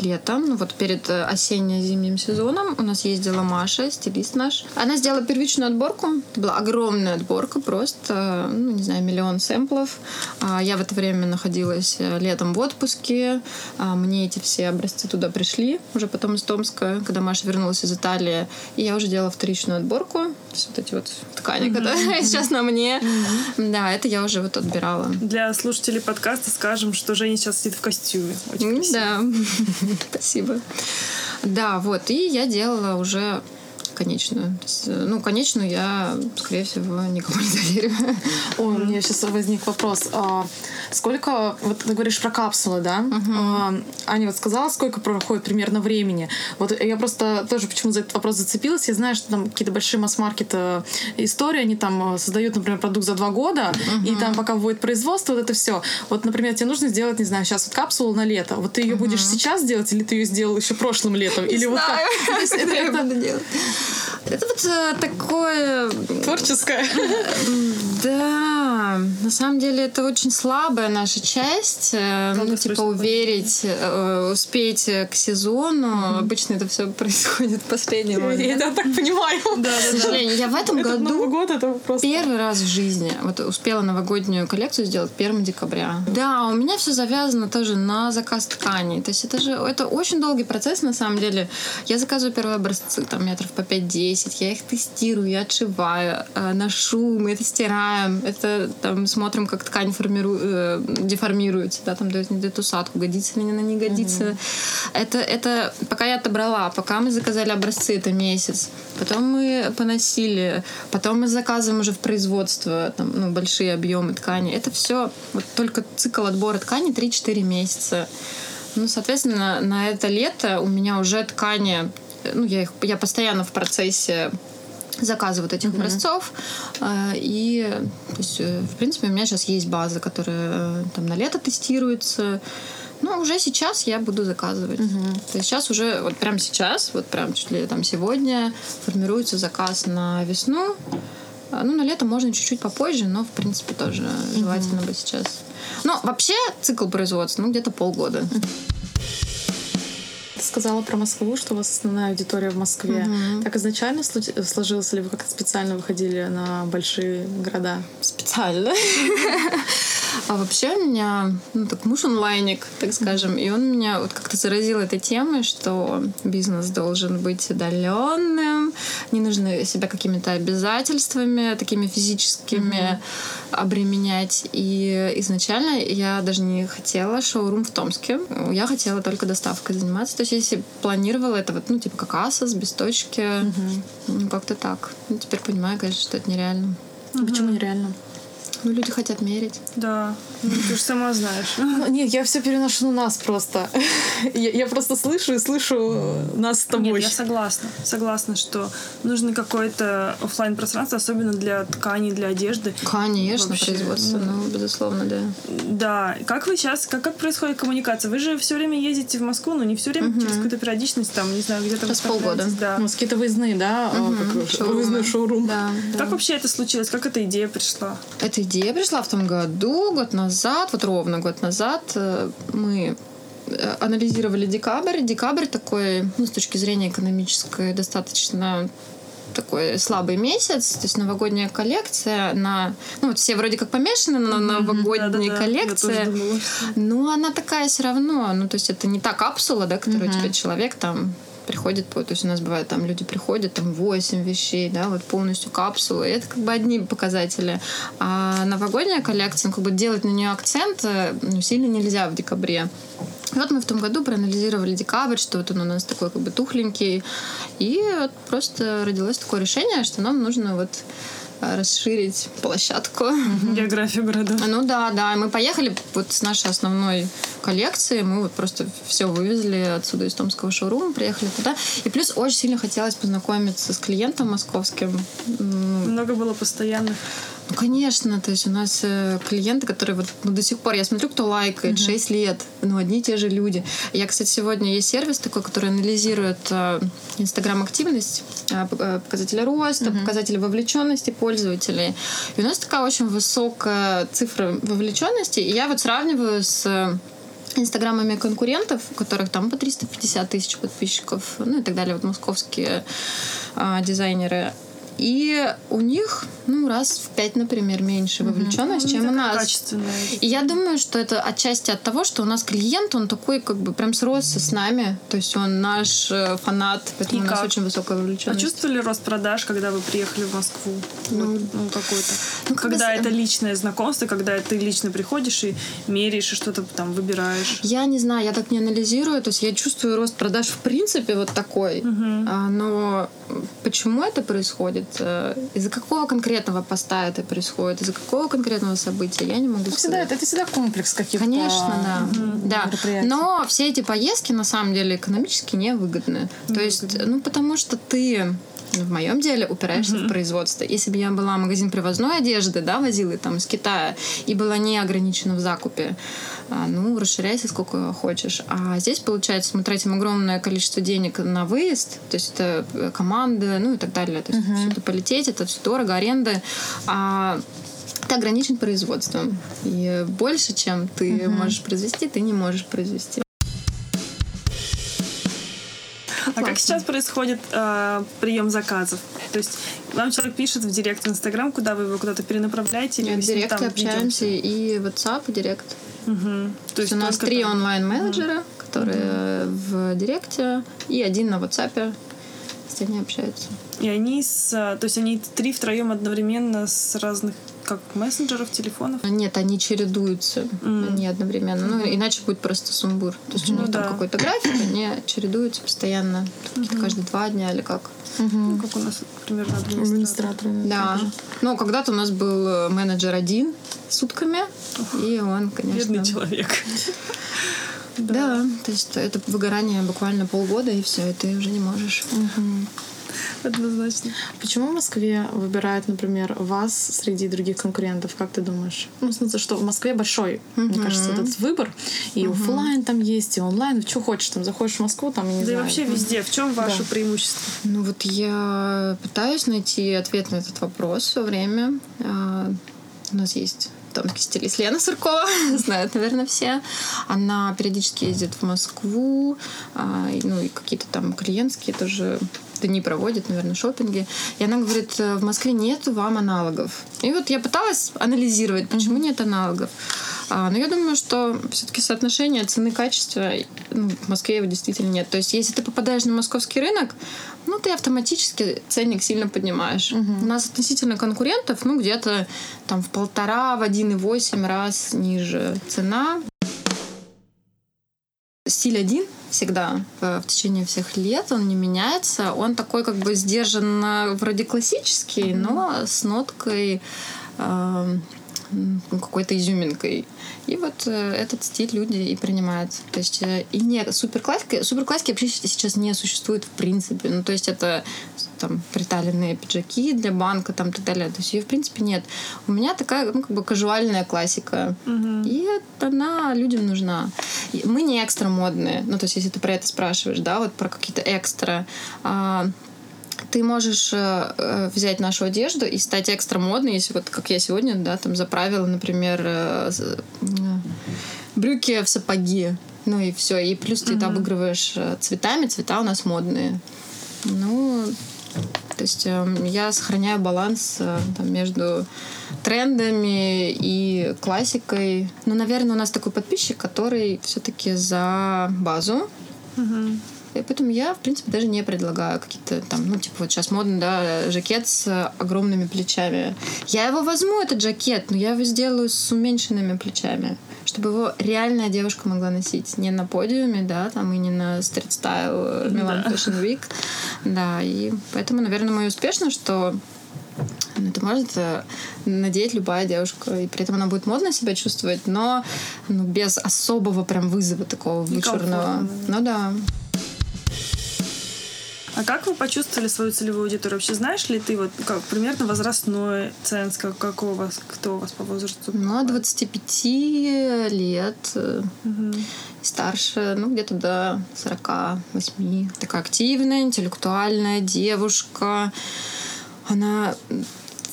летом, ну вот перед э, осенне-зимним сезоном у нас ездила Маша, стилист наш. Она сделала первичную отборку. Это была огромная отборка, просто, ну, не знаю, миллион сэмплов. А я в это время находилась э, летом в отпуске. А мне эти все образцы туда пришли, уже потом из Томска, когда Маша вернулась из Италии. И я уже делала вторичную отборку. То есть вот эти вот ткани, mm-hmm. которые сейчас на мне. Mm-hmm. Да, это я уже вот отбирала. Для слушателей подкаста скажем, что Женя сейчас сидит в костюме. Очень да. [LAUGHS] Спасибо. Да, вот. И я делала уже конечную. Есть, э, ну, конечную я, скорее всего, никому не доверю. О, у меня сейчас возник вопрос. А, сколько, вот ты говоришь про капсулы, да? А, Аня вот сказала, сколько проходит примерно времени. Вот я просто тоже почему за этот вопрос зацепилась. Я знаю, что там какие-то большие масс-маркеты истории, они там э, создают, например, продукт за два года, и там пока вводят производство, вот это все. Вот, например, тебе нужно сделать, не знаю, сейчас вот капсулу на лето. Вот ты ее будешь сейчас делать, или ты ее сделал еще прошлым летом? Или вот как? [LAUGHS] То есть это Я? Это вот э, такое... творческое. [LAUGHS] Да, на самом деле это очень слабая наша часть. э, Ну, типа уверить, э, успеть к сезону. Обычно это все происходит в последний [LAUGHS] Я момент. это так понимаю. [LAUGHS] Да, К сожалению, я в этом Этот году Новый год это просто... Первый раз в жизни вот успела новогоднюю коллекцию сделать 1 декабря. Да, у меня все завязано тоже на заказ тканей. То есть это же это очень долгий процесс на самом деле. Я заказываю первые образцы, там метров по 5-10, я их тестирую, я отшиваю, э, ношу, мы это стираем, это там смотрим, как ткань формиру... э, деформируется, да, там дает, не дает усадку, годится ли она, не годится. Это, это пока я отобрала, пока мы заказали образцы, это месяц. Потом мы поносили, потом мы заказываем уже в производство там, ну, большие объемы ткани. Это все вот только цикл отбора ткани 3-4 месяца. Ну, соответственно, на это лето у меня уже ткани, ну, я, их, я постоянно в процессе заказа вот этих образцов. Э, И, то есть, э, в принципе, у меня сейчас есть база, которая э, там на лето тестируется. Ну, уже сейчас я буду заказывать. То есть сейчас уже, вот прямо сейчас, вот прям чуть ли там сегодня формируется заказ на весну. А, Ну, на лето можно чуть-чуть попозже, но, в принципе, тоже желательно бы сейчас. Но вообще цикл производства, ну, где-то полгода. Ты сказала про Москву, что у вас основная аудитория в Москве. Так изначально сложилось, или вы как-то специально выходили на большие города? специально. [LAUGHS] А вообще у меня, ну так, муж онлайник, так скажем, и он меня вот как-то заразил этой темой, что бизнес должен быть удаленным, не нужно себя какими-то обязательствами, такими физическими обременять. И изначально я даже не хотела шоурум в Томске. Я хотела только доставкой заниматься. То есть если планировала это вот, ну, типа как Асос, без точки, ну, как-то так. Ну, теперь понимаю, конечно, что это нереально. Почему нереально? Ну, люди хотят мерить. Да, ну, ты же сама знаешь. [LAUGHS] Ну, Нет, я все переношу на нас просто. [LAUGHS] Я, я просто слышу и слышу э, нас с тобой. Нет, я согласна. Согласна, что нужно какое-то оффлайн пространство, особенно для тканей, для одежды. Конечно, Вообще, производство, ну, ну, безусловно, да. Да. Как вы сейчас, как, как происходит коммуникация? Вы же все время ездите в Москву, но не все время, через какую-то периодичность, там, не знаю, где-то Раз в полгода. Да. У нас какие-то выездные, да? а, как, Шоурумы. Выездной шоурум. Да, да. Как вообще это случилось? Как эта идея пришла? Эта идея пришла в том году, год назад, вот ровно год назад. э, Мы э, анализировали декабрь. Декабрь такой, ну, с точки зрения экономической, достаточно такой слабый месяц, то есть новогодняя коллекция на... Ну, вот все вроде как помешаны на новогодней Да-да-да, я коллекции. Но она такая все равно. Ну, то есть это не та капсула, да, которую тебе человек там приходит. То есть у нас бывает, там люди приходят, там 8 вещей, да, вот полностью капсулы. Это как бы одни показатели. А новогодняя коллекция, ну, как бы делать на нее акцент э, ну, сильно нельзя в декабре. И Вот мы в том году проанализировали декабрь, что вот он у нас такой как бы тухленький. И вот просто родилось такое решение, что нам нужно вот расширить площадку. Географию города. Ну да, да. Мы поехали вот с нашей основной коллекции. Мы вот просто все вывезли отсюда из Томского шоурума, приехали туда. И плюс очень сильно хотелось познакомиться с клиентом московским. Много было постоянных. Ну, конечно, то есть у нас э, клиенты, которые вот ну, до сих пор, я смотрю, кто лайкает, 6 лет, ну, одни и те же люди. Я, кстати, сегодня есть сервис такой, который анализирует э, инстаграм-активность, э, показатели роста, показатели вовлеченности пользователей. И у нас такая очень высокая цифра вовлеченности, и я вот сравниваю с инстаграмами конкурентов, у которых там по 350 тысяч подписчиков, ну и так далее, вот московские а, дизайнеры. И у них, ну, раз в пять, например, меньше вовлеченность, чем у нас. И я думаю, что это отчасти от того, что у нас клиент, он такой как бы прям сросся с нами. То есть он наш э, фанат, поэтому И у нас как? очень высокая вовлеченность. Почувствовали рост продаж, когда вы приехали в Москву? Ну, Вот, ну какой-то. ну, когда когда- это личное знакомство, когда ты лично приходишь и меряешь, и что-то там выбираешь. Я не знаю, я так не анализирую. То есть я чувствую рост продаж в принципе вот такой. А, но почему это происходит? Э, Из-за какого конкретного поста это происходит? Из-за какого конкретного события? Я не могу Всегда, сказать. это, это всегда комплекс каких-то Конечно, да. да. Но все эти поездки на самом деле экономически невыгодны. То есть, ну, потому что ты в моем деле упираешься в производство. Если бы я была магазин привозной одежды, да, возила там из Китая, и была не ограничена в закупе, ну, расширяйся сколько хочешь. А здесь, получается, мы тратим огромное количество денег на выезд, то есть это э, команды, ну и так далее. То есть все это полететь, это все дорого, аренды. А ты ограничен производством. И больше, чем ты можешь произвести, ты не можешь произвести. А как сейчас происходит э, прием заказов? То есть вам человек пишет в директ в Инстаграм, куда вы его куда-то перенаправляете? или В директе там общаемся и WhatsApp, и директ. То есть у нас три онлайн-менеджера, которые в директе, и один на WhatsApp. С они общаются. И они с... э, То есть они три втроем одновременно с разных как мессенджеров, телефонов? Нет, они чередуются, Мгм. не одновременно. Ну, иначе будет просто сумбур. То есть у Ну них там да. какой-то график, они чередуются постоянно. Какие-то каждые два дня или как. Ну, как у нас примерно администратор. администраторы. Да. Ну, когда-то у нас был э, менеджер один сутками, и он, конечно... Бедный человек. Да, то есть это выгорание буквально полгода, и все, и ты уже не можешь. Однозначно. Почему в Москве выбирают, например, вас среди других конкурентов? Как ты думаешь? Ну, в смысле, что в Москве большой, мне кажется, этот выбор. И оффлайн там есть, и онлайн. Что хочешь, там заходишь в Москву, там, я не Да и знаю. вообще везде. В чем ваше Да. преимущество? Ну вот я пытаюсь найти ответ на этот вопрос все время. А, У нас есть томский стилист Лена Суркова, [LAUGHS] знают, наверное, все. Она периодически ездит в Москву, а, ну и какие-то там клиентские тоже дни проводит, наверное, шопинги. И она говорит, «Э, в Москве нет вам аналогов. И вот я пыталась анализировать, почему нет аналогов. А, но я думаю, что все-таки соотношение цены-качества ну, в Москве его действительно нет. То есть, если ты попадаешь на московский рынок, ну, ты автоматически ценник сильно поднимаешь. У нас относительно конкурентов, ну, где-то там в полтора, в 1,8 раз ниже цена. Стиль один всегда э, в течение всех лет, он не меняется. Он такой как бы сдержанно вроде классический, но с ноткой э, какой-то изюминкой. И вот э, этот стиль люди и принимают. То есть э, и не суперклассика. Суперклассики вообще сейчас не существует в принципе. Ну, то есть это там приталенные пиджаки для банка там и так далее. То есть ее в принципе нет. У меня такая ну, как бы кажуальная классика. И это она людям нужна. И Мы не экстра модные. Ну, то есть, если ты про это спрашиваешь, да, вот про какие-то экстра. А, ты можешь э, э, взять нашу одежду и стать экстра модной, если вот как я сегодня, да, там заправила, например, э, м, брюки в сапоги. Ну и все. И плюс ты это обыгрываешь э, цветами. Цвета у нас модные. Ну, то есть э, я сохраняю баланс э, там, между трендами и классикой. Но, наверное, у нас такой подписчик, который все-таки за базу. И поэтому я, в принципе, даже не предлагаю какие-то там, ну, типа, вот сейчас модно, да, жакет с огромными плечами. Я его возьму, этот жакет, но я его сделаю с уменьшенными плечами, чтобы его реальная девушка могла носить. Не на подиуме, да, там, и не на стрит-стайл Милан Да. Fashion Week. Да, и поэтому, наверное, и успешно, что ну, это может э, надеть любая девушка, и при этом она будет модно себя чувствовать, но ну, без особого прям вызова такого вычурного. Ну да. А как вы почувствовали свою целевую аудиторию? Вообще знаешь ли ты вот как, примерно возрастной ценз, как, какой у вас, кто у вас по возрасту? Ну, от 25 лет и старше, ну, где-то до 48. Такая активная, интеллектуальная девушка. Она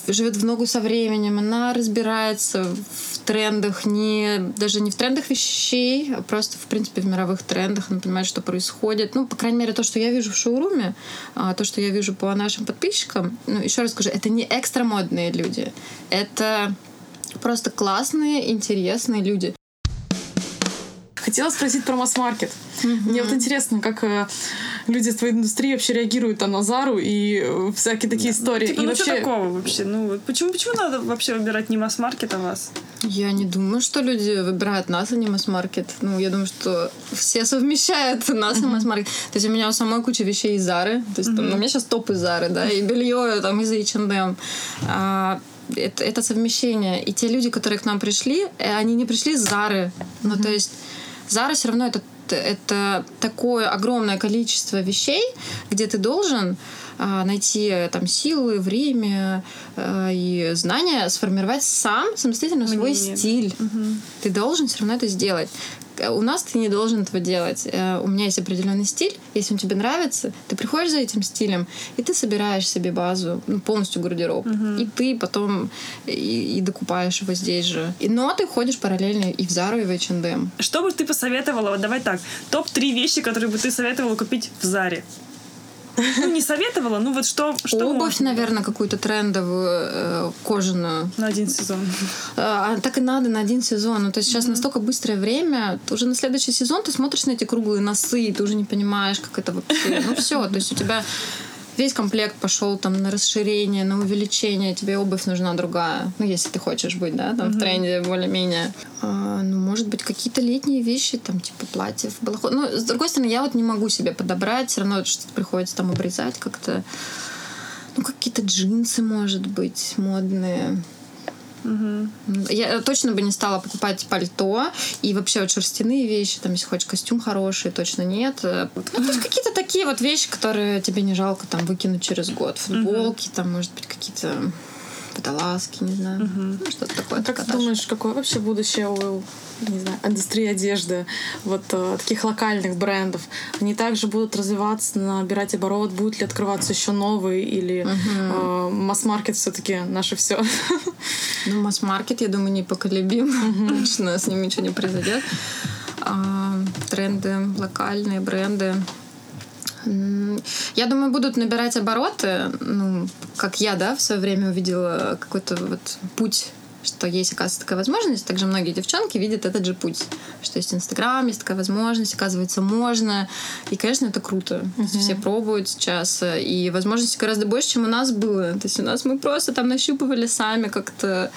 живет в ногу со временем, она разбирается в трендах, не, даже не в трендах вещей, а просто, в принципе, в мировых трендах. Она понимает, что происходит. Ну, по крайней мере, то, что я вижу в шоуруме, а, то, что я вижу по нашим подписчикам, ну, еще раз скажу, это не экстра модные люди. Это просто классные, интересные люди. Хотела спросить про масс-маркет. Mm-hmm. Мне вот интересно, как э, люди из твоей индустрии вообще реагируют там на Зару и э, всякие такие да. истории. Типа, и ну вообще... что такого вообще? Ну, почему, почему надо вообще выбирать не масс-маркет, а вас? Я не думаю, что люди выбирают нас, а не масс-маркет. Ну, я думаю, что все совмещают [LAUGHS] нас mm-hmm. и масс-маркет. То есть у меня у самой куча вещей из Зары. То есть mm-hmm. там, ну, у меня сейчас топ из Зары, да, и белье там из H&M. А, это, это совмещение. И те люди, которые к нам пришли, э, они не пришли с Зары. Ну, mm-hmm. то есть Зара все равно это, это такое огромное количество вещей, где ты должен а, найти там силы, время а, и знания, сформировать сам самостоятельно свой Мнение. стиль. Угу. Ты должен все равно это сделать. У нас ты не должен этого делать. Э, у меня есть определенный стиль. Если он тебе нравится, ты приходишь за этим стилем, и ты собираешь себе базу, ну, полностью гардероб. Угу. И ты потом и, и докупаешь его здесь же. И, но ты ходишь параллельно и в Зару, и в H&M. Что бы ты посоветовала? Вот давай так. Топ-3 вещи, которые бы ты советовала купить в Заре. Ну, не советовала, ну вот что... что Обувь, можно? наверное, какую-то трендовую, э, кожаную. На один сезон. А, так и надо на один сезон. Ну, то есть сейчас mm-hmm. настолько быстрое время, уже на следующий сезон ты смотришь на эти круглые носы, и ты уже не понимаешь, как это вообще. Ну, все, то есть у тебя весь комплект пошел там на расширение, на увеличение, тебе обувь нужна другая. Ну, если ты хочешь быть, да, там mm-hmm. в тренде более-менее. А, ну, может быть, какие-то летние вещи, там, типа платьев, балахон. Ну, с другой стороны, я вот не могу себе подобрать, все равно что-то приходится там обрезать как-то. Ну, какие-то джинсы, может быть, модные. Угу. Я точно бы не стала покупать пальто и вообще вот шерстяные вещи, там, если хочешь костюм хороший, точно нет. Ну, то есть какие-то такие вот вещи, которые тебе не жалко там выкинуть через год. Футболки, угу. там, может быть, какие-то водолазки, не знаю. Угу. Ну, что-то такое. А как ты думаешь, какое вообще будущее у не знаю, индустрии одежды, вот э, таких локальных брендов, они также будут развиваться, набирать оборот, будут ли открываться еще новые или uh-huh. э, масс-маркет все-таки наше все? [LAUGHS] Ну, масс-маркет, я думаю, непоколебим. Uh-huh. Точно с ним ничего не произойдет. А, тренды, локальные бренды. Я думаю, будут набирать обороты, ну, как я, да, в свое время увидела какой-то вот путь что есть, оказывается, такая возможность. Также многие девчонки видят этот же путь, что есть Инстаграм, есть такая возможность, оказывается, можно. И, конечно, это круто. Uh-huh. Все пробуют сейчас. И возможностей гораздо больше, чем у нас было. То есть у нас мы просто там нащупывали сами как-то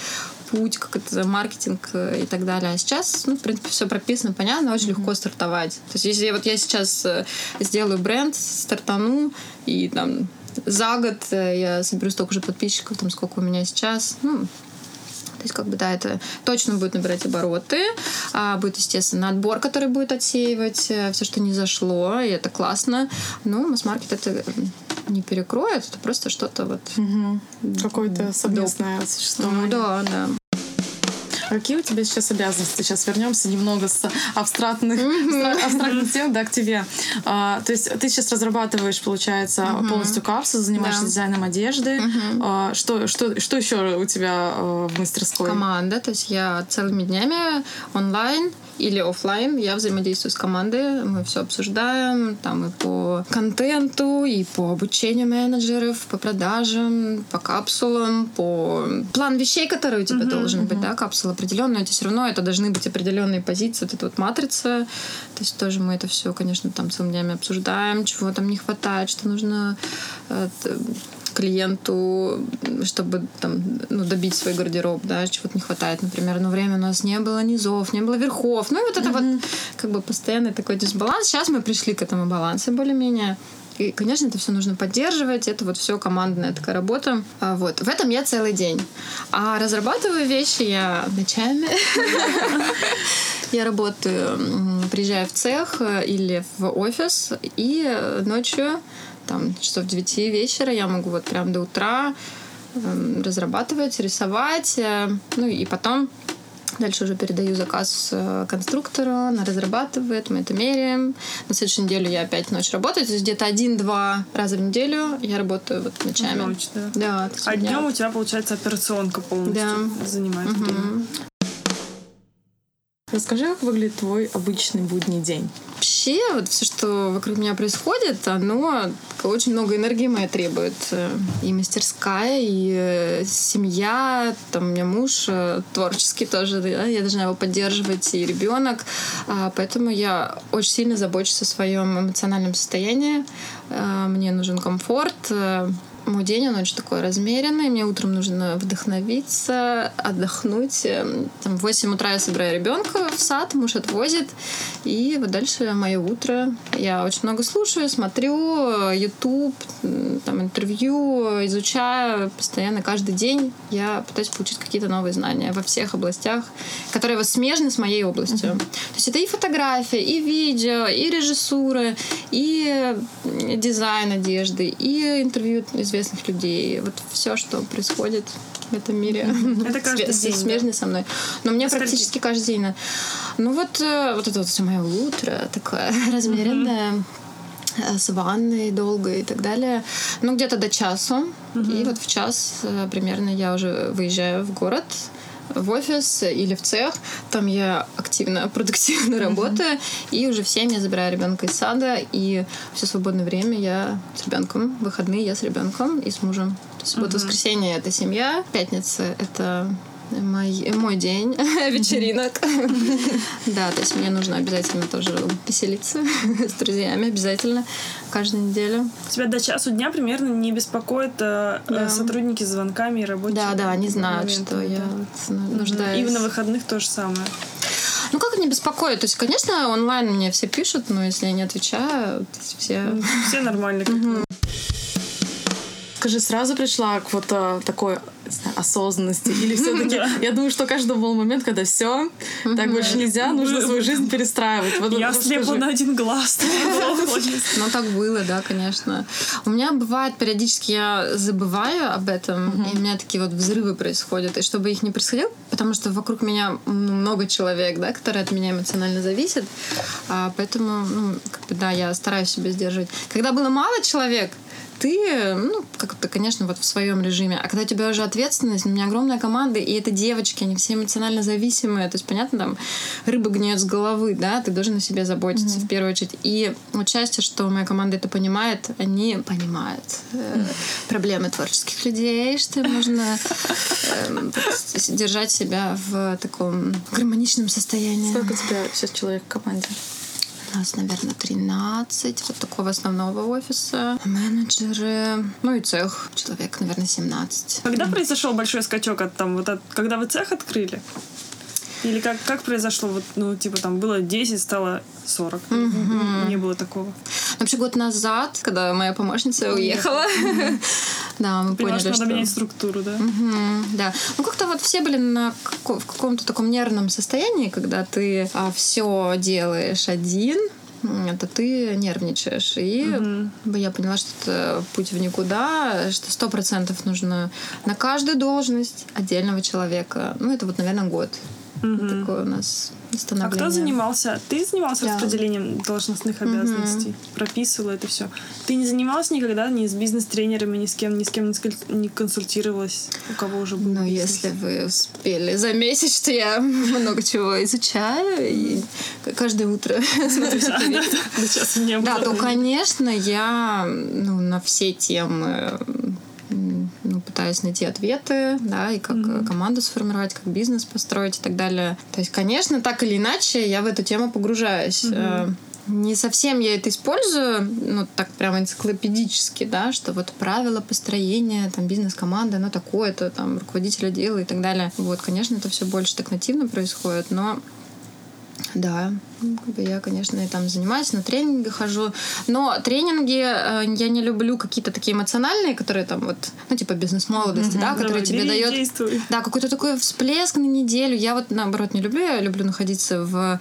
путь, как это маркетинг э, и так далее. А сейчас, ну, в принципе, все прописано, понятно, очень mm-hmm. легко стартовать. То есть, если вот я сейчас э, сделаю бренд, стартану, и там за год э, я соберу столько же подписчиков, там, сколько у меня сейчас, ну, то есть, как бы, да, это точно будет набирать обороты. А будет, естественно, отбор, который будет отсеивать все, что не зашло, и это классно. Но масс-маркет это не перекроет, это просто что-то вот... Угу. Какое-то совместное существование. Ну, да, да. Какие у тебя сейчас обязанности? Сейчас вернемся немного с абстрактных, абстрактных тем да, к тебе. А, то есть ты сейчас разрабатываешь, получается, полностью капсулу, занимаешься да. дизайном одежды. А, что, что, что еще у тебя а, в мастерской? Команда. То есть я целыми днями онлайн или офлайн. Я взаимодействую с командой, мы все обсуждаем, там и по контенту, и по обучению менеджеров, по продажам, по капсулам, по план вещей, которые у тебя uh-huh, должен uh-huh. быть, да, капсула определенная, это все равно это должны быть определенные позиции, вот эта вот матрица, то есть тоже мы это все, конечно, там целыми днями обсуждаем, чего там не хватает, что нужно э, клиенту, чтобы там, ну, добить свой гардероб, да, чего-то не хватает, например. Но время у нас не было низов, не было верхов. Ну и вот это mm-hmm. вот как бы постоянный такой дисбаланс. Сейчас мы пришли к этому балансу более-менее. И, конечно, это все нужно поддерживать. Это вот все командная такая работа. А вот. В этом я целый день. А разрабатываю вещи я ночами. [LAUGHS] Я работаю, приезжаю в цех э, или в офис, и ночью там часов 9 вечера я могу вот прям до утра э, разрабатывать, рисовать, э, ну и потом Дальше уже передаю заказ э, конструктору, она разрабатывает, мы это меряем. На следующей неделе я опять ночь работаю. То есть где-то один-два раза в неделю я работаю вот ночами. Ночь, да. да а днем у тебя, получается, операционка полностью да. занимает. Угу. Расскажи, как выглядит твой обычный будний день. Вообще, вот все, что вокруг меня происходит, оно очень много энергии моей требует. И мастерская, и э, семья, там у меня муж э, творческий тоже, да, я должна его поддерживать, и ребенок. А, поэтому я очень сильно забочусь о своем эмоциональном состоянии. А, мне нужен комфорт, э, мой день, он очень такой размеренный. Мне утром нужно вдохновиться, отдохнуть. Эм, там, в 8 утра я собираю ребенка в сад, муж отвозит. И вот дальше мое утро. Я очень много слушаю, смотрю YouTube, там, интервью, изучаю постоянно, каждый день. Я пытаюсь получить какие-то новые знания во всех областях, которые вот смежны с моей областью. Uh-huh. То есть это и фотография, и видео, и режиссура, и дизайн одежды, и интервью из известных людей. Вот все, что происходит в этом мире. Это [LAUGHS] каждый день, смежный да? со мной. Но мне Скажите. практически каждый день. Ну вот, э, вот это вот все мое утро такое [LAUGHS] размеренное э, с ванной долго и так далее. Ну, где-то до часу. И вот в час э, примерно я уже выезжаю в город, в офис или в цех. Там я активно, [LAUGHS] продуктивно работаю. И уже в 7 я забираю ребенка из сада. И все свободное время я с ребенком. Выходные я с ребенком и с мужем. То есть вот воскресенье это семья, пятница это мой, мой день [LAUGHS] вечеринок. Да, то есть мне нужно обязательно тоже веселиться [LAUGHS] с друзьями, обязательно, каждую неделю. Тебя до часу дня примерно не беспокоят э, э, сотрудники с звонками и рабочие Да, да, они знают, что я нуждаюсь. И на выходных то же самое. Ну, как не беспокоит? То есть, конечно, онлайн мне все пишут, но если я не отвечаю, то есть все... Все нормально. Скажи, сразу пришла к вот а, такой знаю, осознанности? Или [LAUGHS] все-таки я думаю, что каждый был момент, когда все, так больше нельзя, нужно свою жизнь перестраивать. Я слепла на один глаз. [LAUGHS] Ну, так было, да, конечно. У меня бывает периодически я забываю об этом, и у меня такие вот взрывы происходят. И чтобы их не происходило, потому что вокруг меня много человек, да, которые от меня эмоционально зависят, а, поэтому, ну, как бы, да, я стараюсь себя сдерживать. Когда было мало человек, ты, ну, как-то, конечно, вот в своем режиме. А когда тебя уже ответственность, у меня огромная команда, и это девочки, они все эмоционально зависимые. То есть, понятно, там рыба гниет с головы, да, ты должен о себе заботиться mm-hmm. в первую очередь. И вот счастье, что моя команда это понимает, они понимают э, проблемы творческих людей, что можно [LAUGHS] э, держать себя в таком гармоничном состоянии. Сколько у тебя сейчас человек в команде? Нас, наверное, 13 вот такого основного офиса. Менеджеры, ну и цех, человек, наверное, 17. Когда произошел большой скачок от там, вот от, когда вы цех открыли? Или как, как произошло? Вот, ну, типа, там было 10, стало 40. Mm-hmm. Не было такого. Вообще год назад, когда моя помощница уехала, да, мы поняли, что... надо менять структуру, да? Да. Ну, как-то вот все были на в каком-то таком нервном состоянии, когда ты а, все делаешь один, это ты нервничаешь. И угу. я поняла, что это путь в никуда, что сто процентов нужно на каждую должность отдельного человека. Ну, это вот, наверное, год. Угу. Такое у нас а кто занимался? Ты занимался да. распределением должностных обязанностей, угу. прописывала это все. Ты не занималась никогда ни с бизнес-тренерами, ни с кем, ни с кем не консультировалась, у кого уже был. Ну, если вы успели заметить, что я [LAUGHS] много чего изучаю и каждое утро [LAUGHS] смотрю Да, то, конечно, я ну, на все темы ну, пытаюсь найти ответы, да, и как mm-hmm. команду сформировать, как бизнес построить и так далее. То есть, конечно, так или иначе я в эту тему погружаюсь. Mm-hmm. Не совсем я это использую, ну, так прямо энциклопедически, да, что вот правила построения, там, бизнес-команды, оно такое-то, там, руководителя дела и так далее. Вот, конечно, это все больше так нативно происходит, но да, ну, я, конечно, и там занимаюсь, на тренинги хожу. Но тренинги э, я не люблю какие-то такие эмоциональные, которые там вот, ну, типа бизнес-молодости, mm-hmm, да, которые тебе дает... Действуй. Да, какой-то такой всплеск на неделю. Я вот, наоборот, не люблю. Я люблю находиться в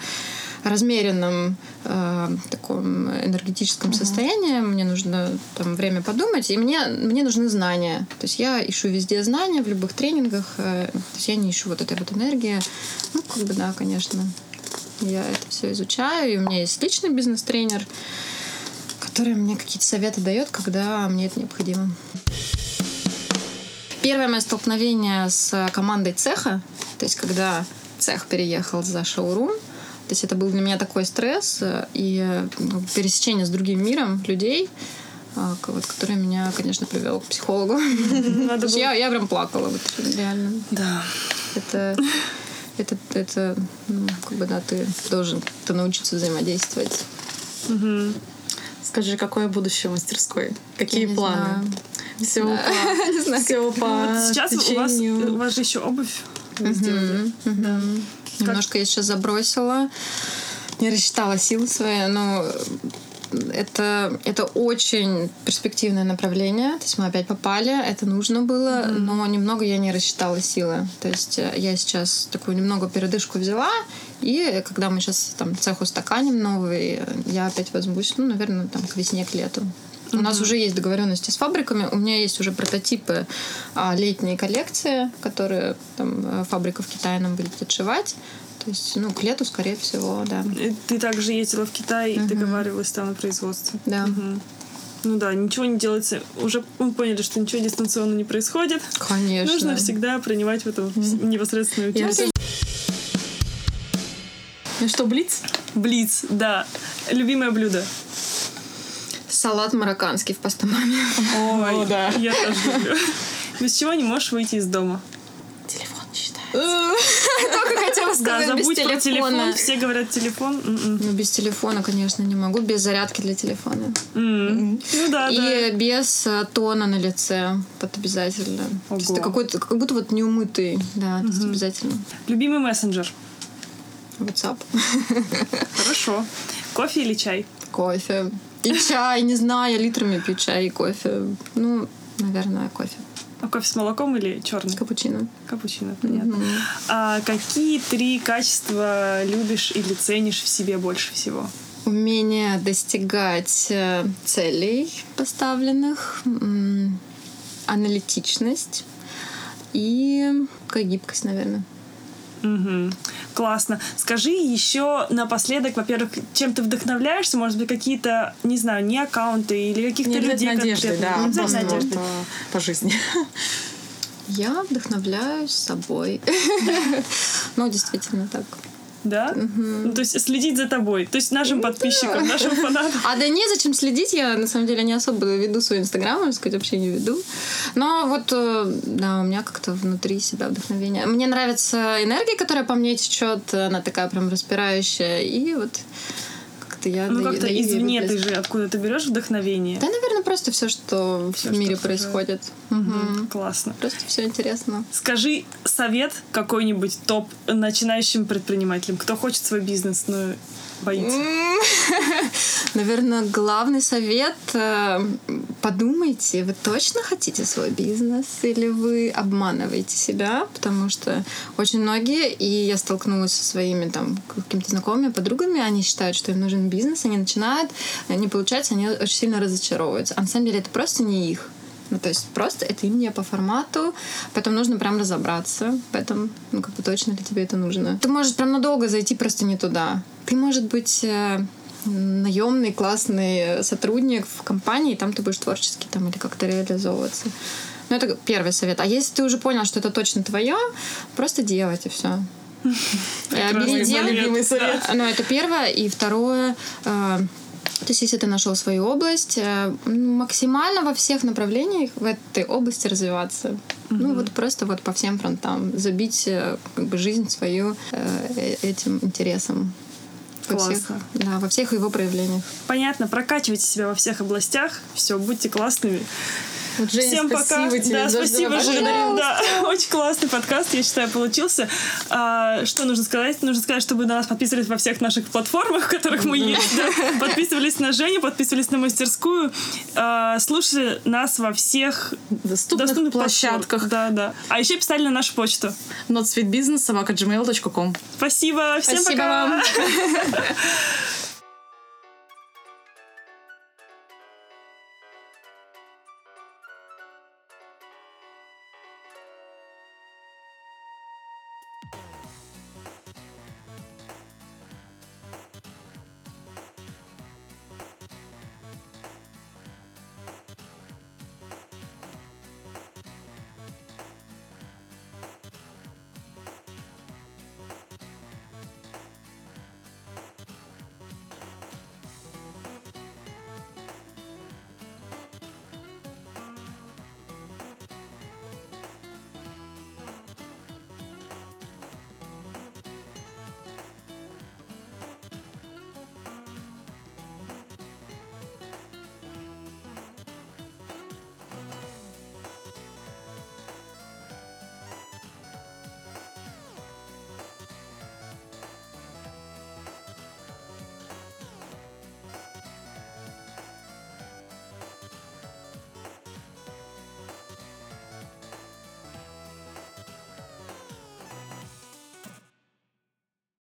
размеренном э, таком энергетическом mm-hmm. состоянии. Мне нужно там время подумать, и мне, мне нужны знания. То есть я ищу везде знания в любых тренингах. Э, то есть я не ищу вот этой вот энергии. Ну, как бы да, конечно. Я это все изучаю, и у меня есть личный бизнес-тренер, который мне какие-то советы дает, когда мне это необходимо. Первое мое столкновение с командой цеха, то есть когда цех переехал за шоурум. То есть это был для меня такой стресс э, и ну, пересечение с другим миром людей, к- вот, который меня, конечно, привел к психологу. Надо было- Я, я прям плакала, вот, реально. Да. Это, это, это, ну, как бы, да, ты должен как-то научиться взаимодействовать. Мгм. Скажи, какое будущее мастерской? Какие Я не планы? знаю. Все по, все по Вот сейчас у вас, у вас же еще обувь вы сделали. Мгм. Немножко я сейчас забросила, не рассчитала силы свои, но это, это очень перспективное направление. То есть мы опять попали, это нужно было, но немного я не рассчитала силы. То есть э, я сейчас такую немного передышку взяла, и когда мы сейчас там цех устаканим новый, я опять возьмусь, ну, наверное, там к весне, к лету. У нас уже есть договоренности с фабриками, у меня есть уже прототипы а, летней коллекции, которые там э, фабрика в Китае нам будет отшивать. То есть, ну, к лету, скорее всего, да. Ты также ездила в Китай и договаривалась там на производстве. Да. Мгм. Ну да, ничего не делается. Уже мы поняли, что ничего дистанционно не происходит. Конечно. Нужно всегда принимать в этом непосредственное Я участие. Ну что, Блиц? Блиц, да. Любимое блюдо. Салат марокканский в пастомаме. Ой, [LAUGHS] О, да. я тоже люблю. [LAUGHS] Без чего не можешь выйти из дома. Телефон. [LAUGHS] Только хотела Да, сказать, без про телефон. телефона. Все говорят телефон. М-м. Ну, без телефона, конечно, не могу. Без зарядки для телефона. Ну да, да. И без э, тона на лице. Вот обязательно. То есть Ого. ты какой-то, как будто вот неумытый. Да, обязательно. Любимый мессенджер. WhatsApp. [LAUGHS] Хорошо. Кофе или чай? Кофе. И чай, не знаю, я литрами пью чай и кофе. Ну, наверное, кофе. А кофе с молоком или черный? Капучино. Капучино, понятно. А какие три качества любишь или ценишь в себе больше всего? Умение достигать э, целей поставленных, аналитичность и гибкость, наверное. Мгм. Классно. Скажи еще напоследок, во-первых, чем ты вдохновляешься? Может быть, какие-то, не знаю, не аккаунты или каких-то людей конкретно? да, Не просто обязательно вот, одежды. э, по жизни. Я вдохновляюсь собой. [LAUGHS] Ну, действительно так. Да? Ну, то есть следить за тобой. То есть нашим подписчикам, нашим фанатам. А да незачем следить, я на самом деле не особо веду свой инстаграм, можно сказать, вообще не веду. Но вот, э, да, у меня как-то внутри себя вдохновение. Мне нравится энергия, которая по мне течет, она такая прям распирающая, и вот как-то я Ну, как-то извне ты же откуда ты берешь вдохновение. Да, наверное, просто все, что Всё, в что мире окружает. происходит. Мгм. Классно. Просто все интересно. Скажи совет какой-нибудь топ начинающим предпринимателям, кто хочет свой бизнес, но боится. [LAUGHS] Наверное, главный совет э, подумайте, вы точно хотите свой бизнес или вы обманываете себя, потому что очень многие, и я столкнулась со своими там какими-то знакомыми, подругами, они считают, что им нужен бизнес, они начинают, не получается, они очень сильно разочаровываются. А на самом деле это просто не их. Ну, то есть просто это им не по формату, поэтому нужно прям разобраться в этом, ну, как бы точно ли тебе это нужно. Ты можешь прям надолго зайти просто не туда. Ты, может быть, э, наемный классный сотрудник в компании, и там ты будешь творчески там или как-то реализовываться. Ну, это первый совет. А если ты уже понял, что это точно твое, просто делать и все. [LAUGHS] Прекрасный Бери, делай. любимый совет. Ну, это первое. И второе, э, то есть, если ты нашел свою область, э, максимально во всех направлениях в этой области развиваться. Ну, вот просто вот по всем фронтам. Забить э, как бы жизнь свою э, этим интересом. Во всех, Классно. да, во всех его проявлениях. Понятно, прокачивайте себя во всех областях. Все, будьте классными. Вот, Женя, Всем пока. спасибо тебе. Да, спасибо. Женя. Да, [LAUGHS] очень классный подкаст, я считаю, получился. А, что нужно сказать? Нужно сказать, чтобы на нас подписывались во всех наших платформах, в которых мы есть. да. Подписывались на Женю, подписывались на мастерскую. А, слушали нас во всех Доступных доступных площадках. Да, да. А еще писали на нашу почту. notsweetbusiness собака gmail.com Спасибо. Всем Спасибо пока. вам. [LAUGHS]